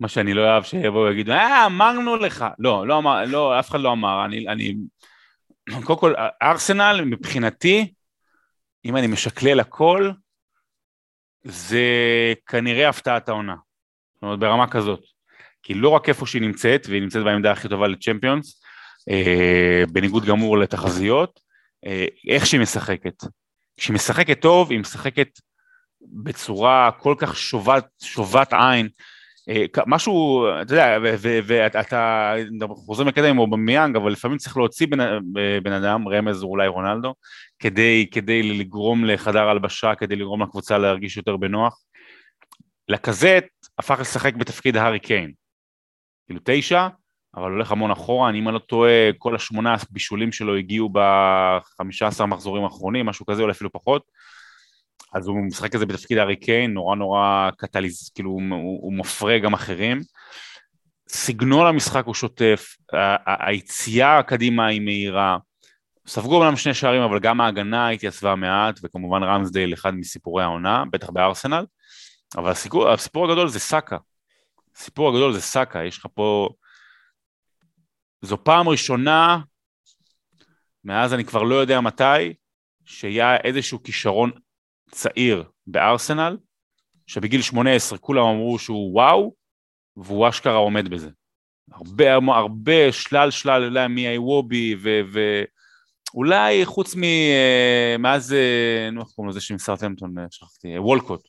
מה שאני לא אוהב שיבואו ויגידו, אה, אמרנו לך. לא, לא אמר, לא, אף אחד לא אמר. אני, אני... קודם כל, ארסנל מבחינתי, אם אני משקלל הכל, זה כנראה הפתעת העונה. זאת אומרת, ברמה כזאת. כי לא רק איפה שהיא נמצאת, והיא נמצאת בעמדה הכי טובה לצ'מפיונס, אה, בניגוד גמור לתחזיות, אה, איך שהיא משחקת. כשהיא משחקת טוב, היא משחקת בצורה כל כך שובת, שובת עין, משהו, אתה יודע, ואתה חוזר מקדם עם אובמיאנג, אבל לפעמים צריך להוציא בן, בן אדם, רמז או אולי רונלדו, כדי, כדי לגרום לחדר הלבשה, כדי לגרום לקבוצה להרגיש יותר בנוח. לקזט הפך לשחק בתפקיד הארי קיין. כאילו תשע, אבל הולך המון אחורה, אני אם אני לא טועה, כל השמונה בישולים שלו הגיעו בחמישה עשר מחזורים האחרונים, משהו כזה, אולי אפילו פחות. אז הוא משחק כזה בתפקיד הארי קיין, נורא נורא קטליז, כאילו הוא, הוא מפרה גם אחרים. סגנון המשחק הוא שוטף, היציאה קדימה היא מהירה. ספגו אמנם שני שערים, אבל גם ההגנה התייצבה מעט, וכמובן רמסדייל אחד מסיפורי העונה, בטח בארסנל. אבל הסיפור, הסיפור הגדול זה סאקה. הסיפור הגדול זה סאקה, יש לך פה... זו פעם ראשונה, מאז אני כבר לא יודע מתי, שהיה איזשהו כישרון צעיר בארסנל, שבגיל 18 כולם אמרו שהוא וואו, והוא אשכרה עומד בזה. הרבה, הרבה, שלל שלל, אולי מהאיוובי, ואולי חוץ מ... אה, מאז, אה, נו, איך קוראים לזה שמסרטמפטון, אה, שכחתי, וולקוט.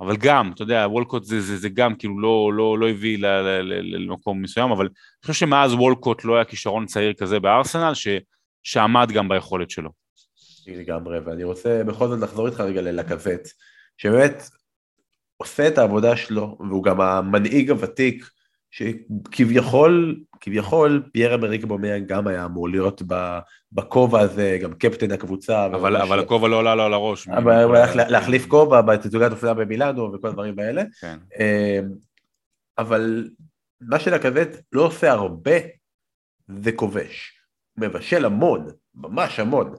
אבל גם, אתה יודע, וולקוט זה, זה, זה גם כאילו לא, לא, לא הביא ל, ל, ל, למקום מסוים, אבל אני חושב שמאז וולקוט לא היה כישרון צעיר כזה בארסנל, ש, שעמד גם ביכולת שלו. לגמרי, ואני רוצה בכל זאת לחזור איתך רגע ללקוות, שבאמת עושה את העבודה שלו, והוא גם המנהיג הוותיק, שכביכול, כביכול, פייר אמריק בומיה גם היה אמור להיות בכובע הזה, גם קפטן הקבוצה. אבל, אבל ש... הכובע לא עלה לו על הראש. אבל הוא הלך להחליף כובע בתצוגת אופנה במילאנו וכל הדברים האלה. כן. אמ, אבל מה שלקוות לא עושה הרבה, זה כובש. מבשל המון, ממש המון.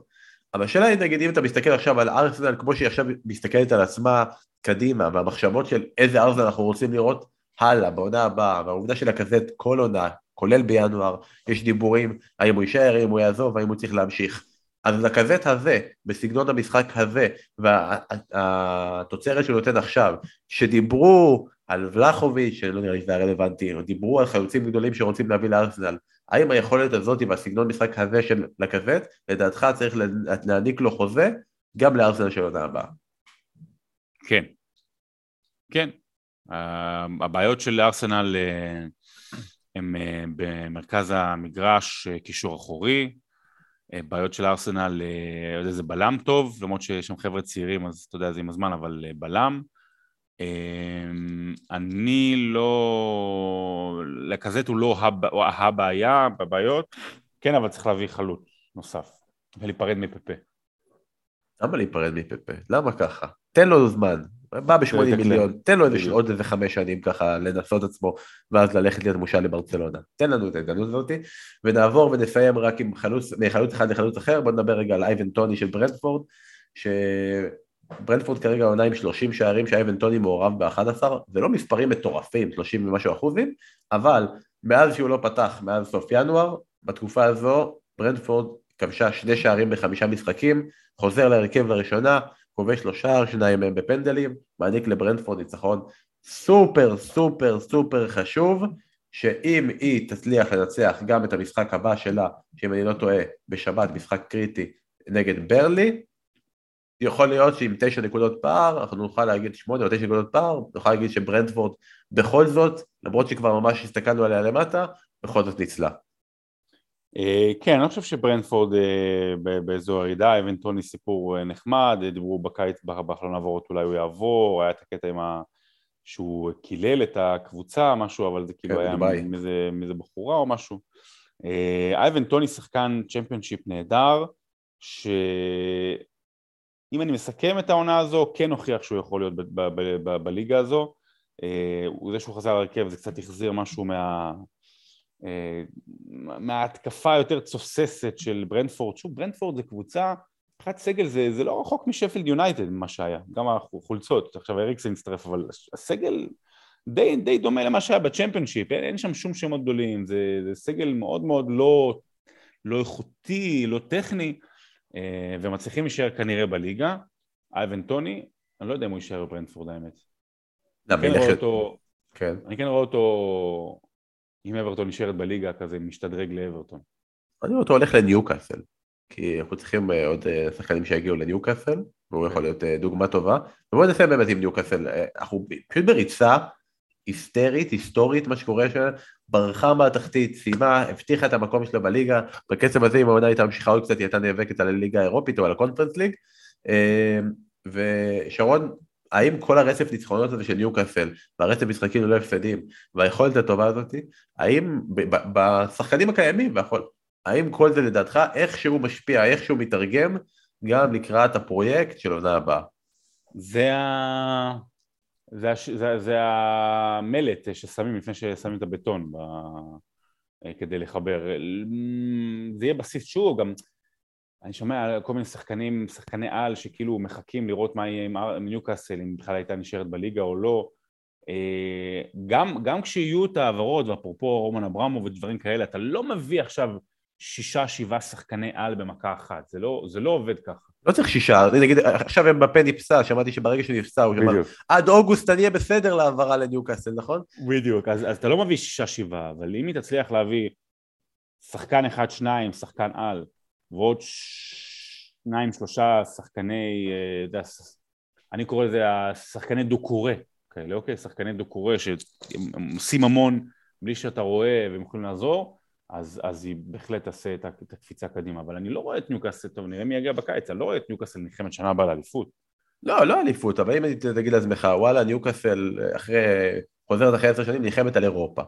אבל השאלה היא, נגיד, אם אתה מסתכל עכשיו על ארסנל, כמו שהיא עכשיו מסתכלת על עצמה קדימה, והמחשבות של איזה ארסנל אנחנו רוצים לראות הלאה, בעונה הבאה, והעובדה של הכזאת כל עונה, כולל בינואר, יש דיבורים האם הוא יישאר, האם הוא יעזוב, האם הוא צריך להמשיך. אז לכזאת הזה, בסגנון המשחק הזה, והתוצרת שהוא נותן עכשיו, שדיברו על ולחוביץ', שלא נראה לי שזה היה רלוונטי, דיברו על חלוצים גדולים שרוצים להביא לארסנל, האם היכולת הזאת והסגנון משחק הזה של לכזאת, לדעתך צריך להעניק לו חוזה גם לארסנל של עונה הבאה? כן. כן. הבעיות של ארסנל אה, הם אה, במרכז המגרש, אה, קישור אחורי, בעיות של ארסנל, זה בלם טוב, למרות שיש שם חבר'ה צעירים אז אתה יודע זה עם הזמן, אבל בלם. אני לא... לקזט הוא לא הבעיה בבעיות, כן אבל צריך להביא חלוץ נוסף ולהיפרד מפפה. למה להיפרד מפפה? למה ככה? תן לו זמן, בא ב-80 מיליון, תן לו איזה, עוד איזה חמש שנים ככה לנסות עצמו, ואז ללכת להיות מושל לברצלונה. תן לנו את ההזדמנות הזאת, ונעבור ונסיים רק עם חלוץ, מחלוץ אחד לחלוץ אחר, בוא נדבר רגע על אייבן טוני של ברנדפורד, שברנדפורד כרגע עונה עם 30 שערים שאייבן טוני מעורב ב-11, זה לא מספרים מטורפים, 30 ומשהו אחוזים, אבל מאז שהוא לא פתח, מאז סוף ינואר, בתקופה הזו ברנדפורד כבשה שני שערים בחמישה משחקים, חוזר להרכב לראשונה, כובש לו שער, שניים מהם בפנדלים, מעניק לברנדפורד ניצחון סופר סופר סופר חשוב, שאם היא תצליח לנצח גם את המשחק הבא שלה, שאם אני לא טועה, בשבת, משחק קריטי נגד ברלי, יכול להיות שעם תשע נקודות פער, אנחנו נוכל להגיד שמונה או תשע נקודות פער, נוכל להגיד שברנדפורד בכל זאת, למרות שכבר ממש הסתכלנו עליה למטה, בכל זאת ניצלה. אה, כן, אני חושב שברנפורד אה, באזור הירידה, אבן טוני סיפור אה, נחמד, דיברו בקיץ, בחלון העברות אולי הוא יעבור, היה את הקטע עם שהוא קילל את הקבוצה, משהו, אבל זה כאילו כן, היה. מאיזה בחורה או משהו. אייבן טוני שחקן צ'מפיונשיפ נהדר, שאם אני מסכם את העונה הזו, כן הוכיח שהוא יכול להיות בליגה הזו. אה, זה שהוא חזר להרכב זה קצת החזיר משהו מה... אה, מההתקפה היותר תוססת של ברנדפורד. שוב, ברנדפורד זה קבוצה, מבחינת סגל זה, זה לא רחוק משפילד יונייטד מה שהיה, גם החולצות, עכשיו אריקסן הצטרף, אבל הסגל די, די דומה למה שהיה בצ'מפיונשיפ, אין, אין שם שום שמות גדולים, זה, זה סגל מאוד מאוד לא, לא איכותי, לא טכני, ומצליחים להישאר כנראה בליגה. אייבן טוני, אני לא יודע אם הוא יישאר בברנדפורד האמת. למה, כן ילך- רואה אותו, כן. אני כן רואה אותו, אם אברטון נשארת בליגה, כזה משתדרג לאברטון. אני רואה אותו הולך לניוקאסל, כי אנחנו צריכים אה, עוד אה, שחקנים שיגיעו לניוקאסל, והוא יכול להיות אה, דוגמה טובה. ובואו נסיים באמת עם ניוקאסל, אה, אנחנו פשוט בריצה היסטרית, היסטורית, מה שקורה שם, ברחה מהתחתית, סיימה, הבטיחה את המקום שלה בליגה, בקצב הזה אם העונה הייתה ממשיכה עוד קצת, היא הייתה נאבקת על הליגה האירופית או על הקונפרנס ליג. אה, ושרון, האם כל הרצף ניצחונות הזה של ניוקאסל, והרצף משחקים ללא הפסדים, והיכולת הטובה הזאת, האם בשחקנים הקיימים, והכל, האם כל זה לדעתך איכשהו משפיע, איכשהו מתרגם גם לקראת הפרויקט של עונה הבאה? זה ה... זה, הש... זה, זה המלט ששמים לפני ששמים את הבטון ב... כדי לחבר. זה יהיה בסיס שוב, גם אני שומע על כל מיני שחקנים, שחקני על שכאילו מחכים לראות מה יהיה עם ניוקאסל, אם בכלל הייתה נשארת בליגה או לא. אה, גם, גם כשיהיו את ההעברות, ואפרופו רומן אברמוב ודברים כאלה, אתה לא מביא עכשיו שישה, שבעה שחקני על במכה אחת, זה לא, זה לא עובד ככה. לא צריך שישה, נגיד עכשיו אמבפה נפסע, שמעתי שברגע שנפסע הוא אמר עד אוגוסט אני אהיה בסדר להעברה לניוקאסל, נכון? בדיוק, אז, אז אתה לא מביא שישה שבעה, אבל אם היא תצליח להביא שחקן אחד שניים, שחקן על, ועוד שניים שלושה שחקני, אה, אני קורא לזה השחקני דו-קורה, כאלה, אוקיי? שחקני דו-קורה שהם הם עושים המון בלי שאתה רואה והם יכולים לעזור, אז, אז היא בהחלט תעשה את הקפיצה קדימה, אבל אני לא רואה את ניוקאסל, טוב נראה מי יגיע בקיץ, אני לא רואה את ניוקאסל נלחמת שנה הבאה לאליפות. לא, לא אליפות, אבל אם תגיד לעצמך, וואלה, ניוקאסל אחרי, חוזרת אחרי עשר שנים, נלחמת על אירופה.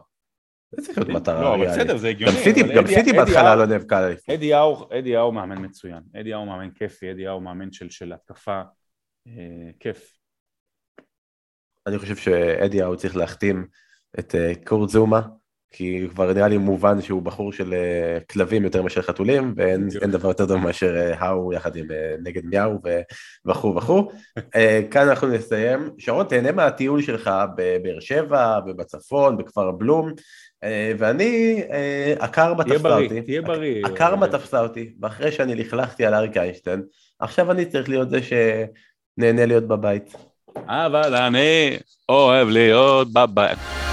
זה צריך להיות מטרה לא, אבל. בסדר, זה הגיוני. גם סיטי בהתחלה לא נאבקה על אליפות. אדי האו, מאמן מצוין, אדי האו מאמן כיפי, אדי האו מאמן של, של התקפה, אה, כיף. אני חושב שאדי האו צריך להחתים את אה, קורט זומה, כי כבר נראה לי מובן שהוא בחור של אה, כלבים יותר מאשר חתולים, ואין דבר יותר טוב מאשר אה, האו יחד עם אה, נגד מיהו וכו' וכו'. כאן אנחנו נסיים. שרון, תהנה מהטיול שלך בבאר שבע, ובצפון, בכפר בלום, ואני, הקרמה תפסה אותי. תהיה בריא. הקרמה תפסה אותי, ואחרי שאני לכלכתי על אריק איינשטיין, עכשיו אני צריך להיות זה שנהנה להיות בבית. אבל אני אוהב להיות בבית.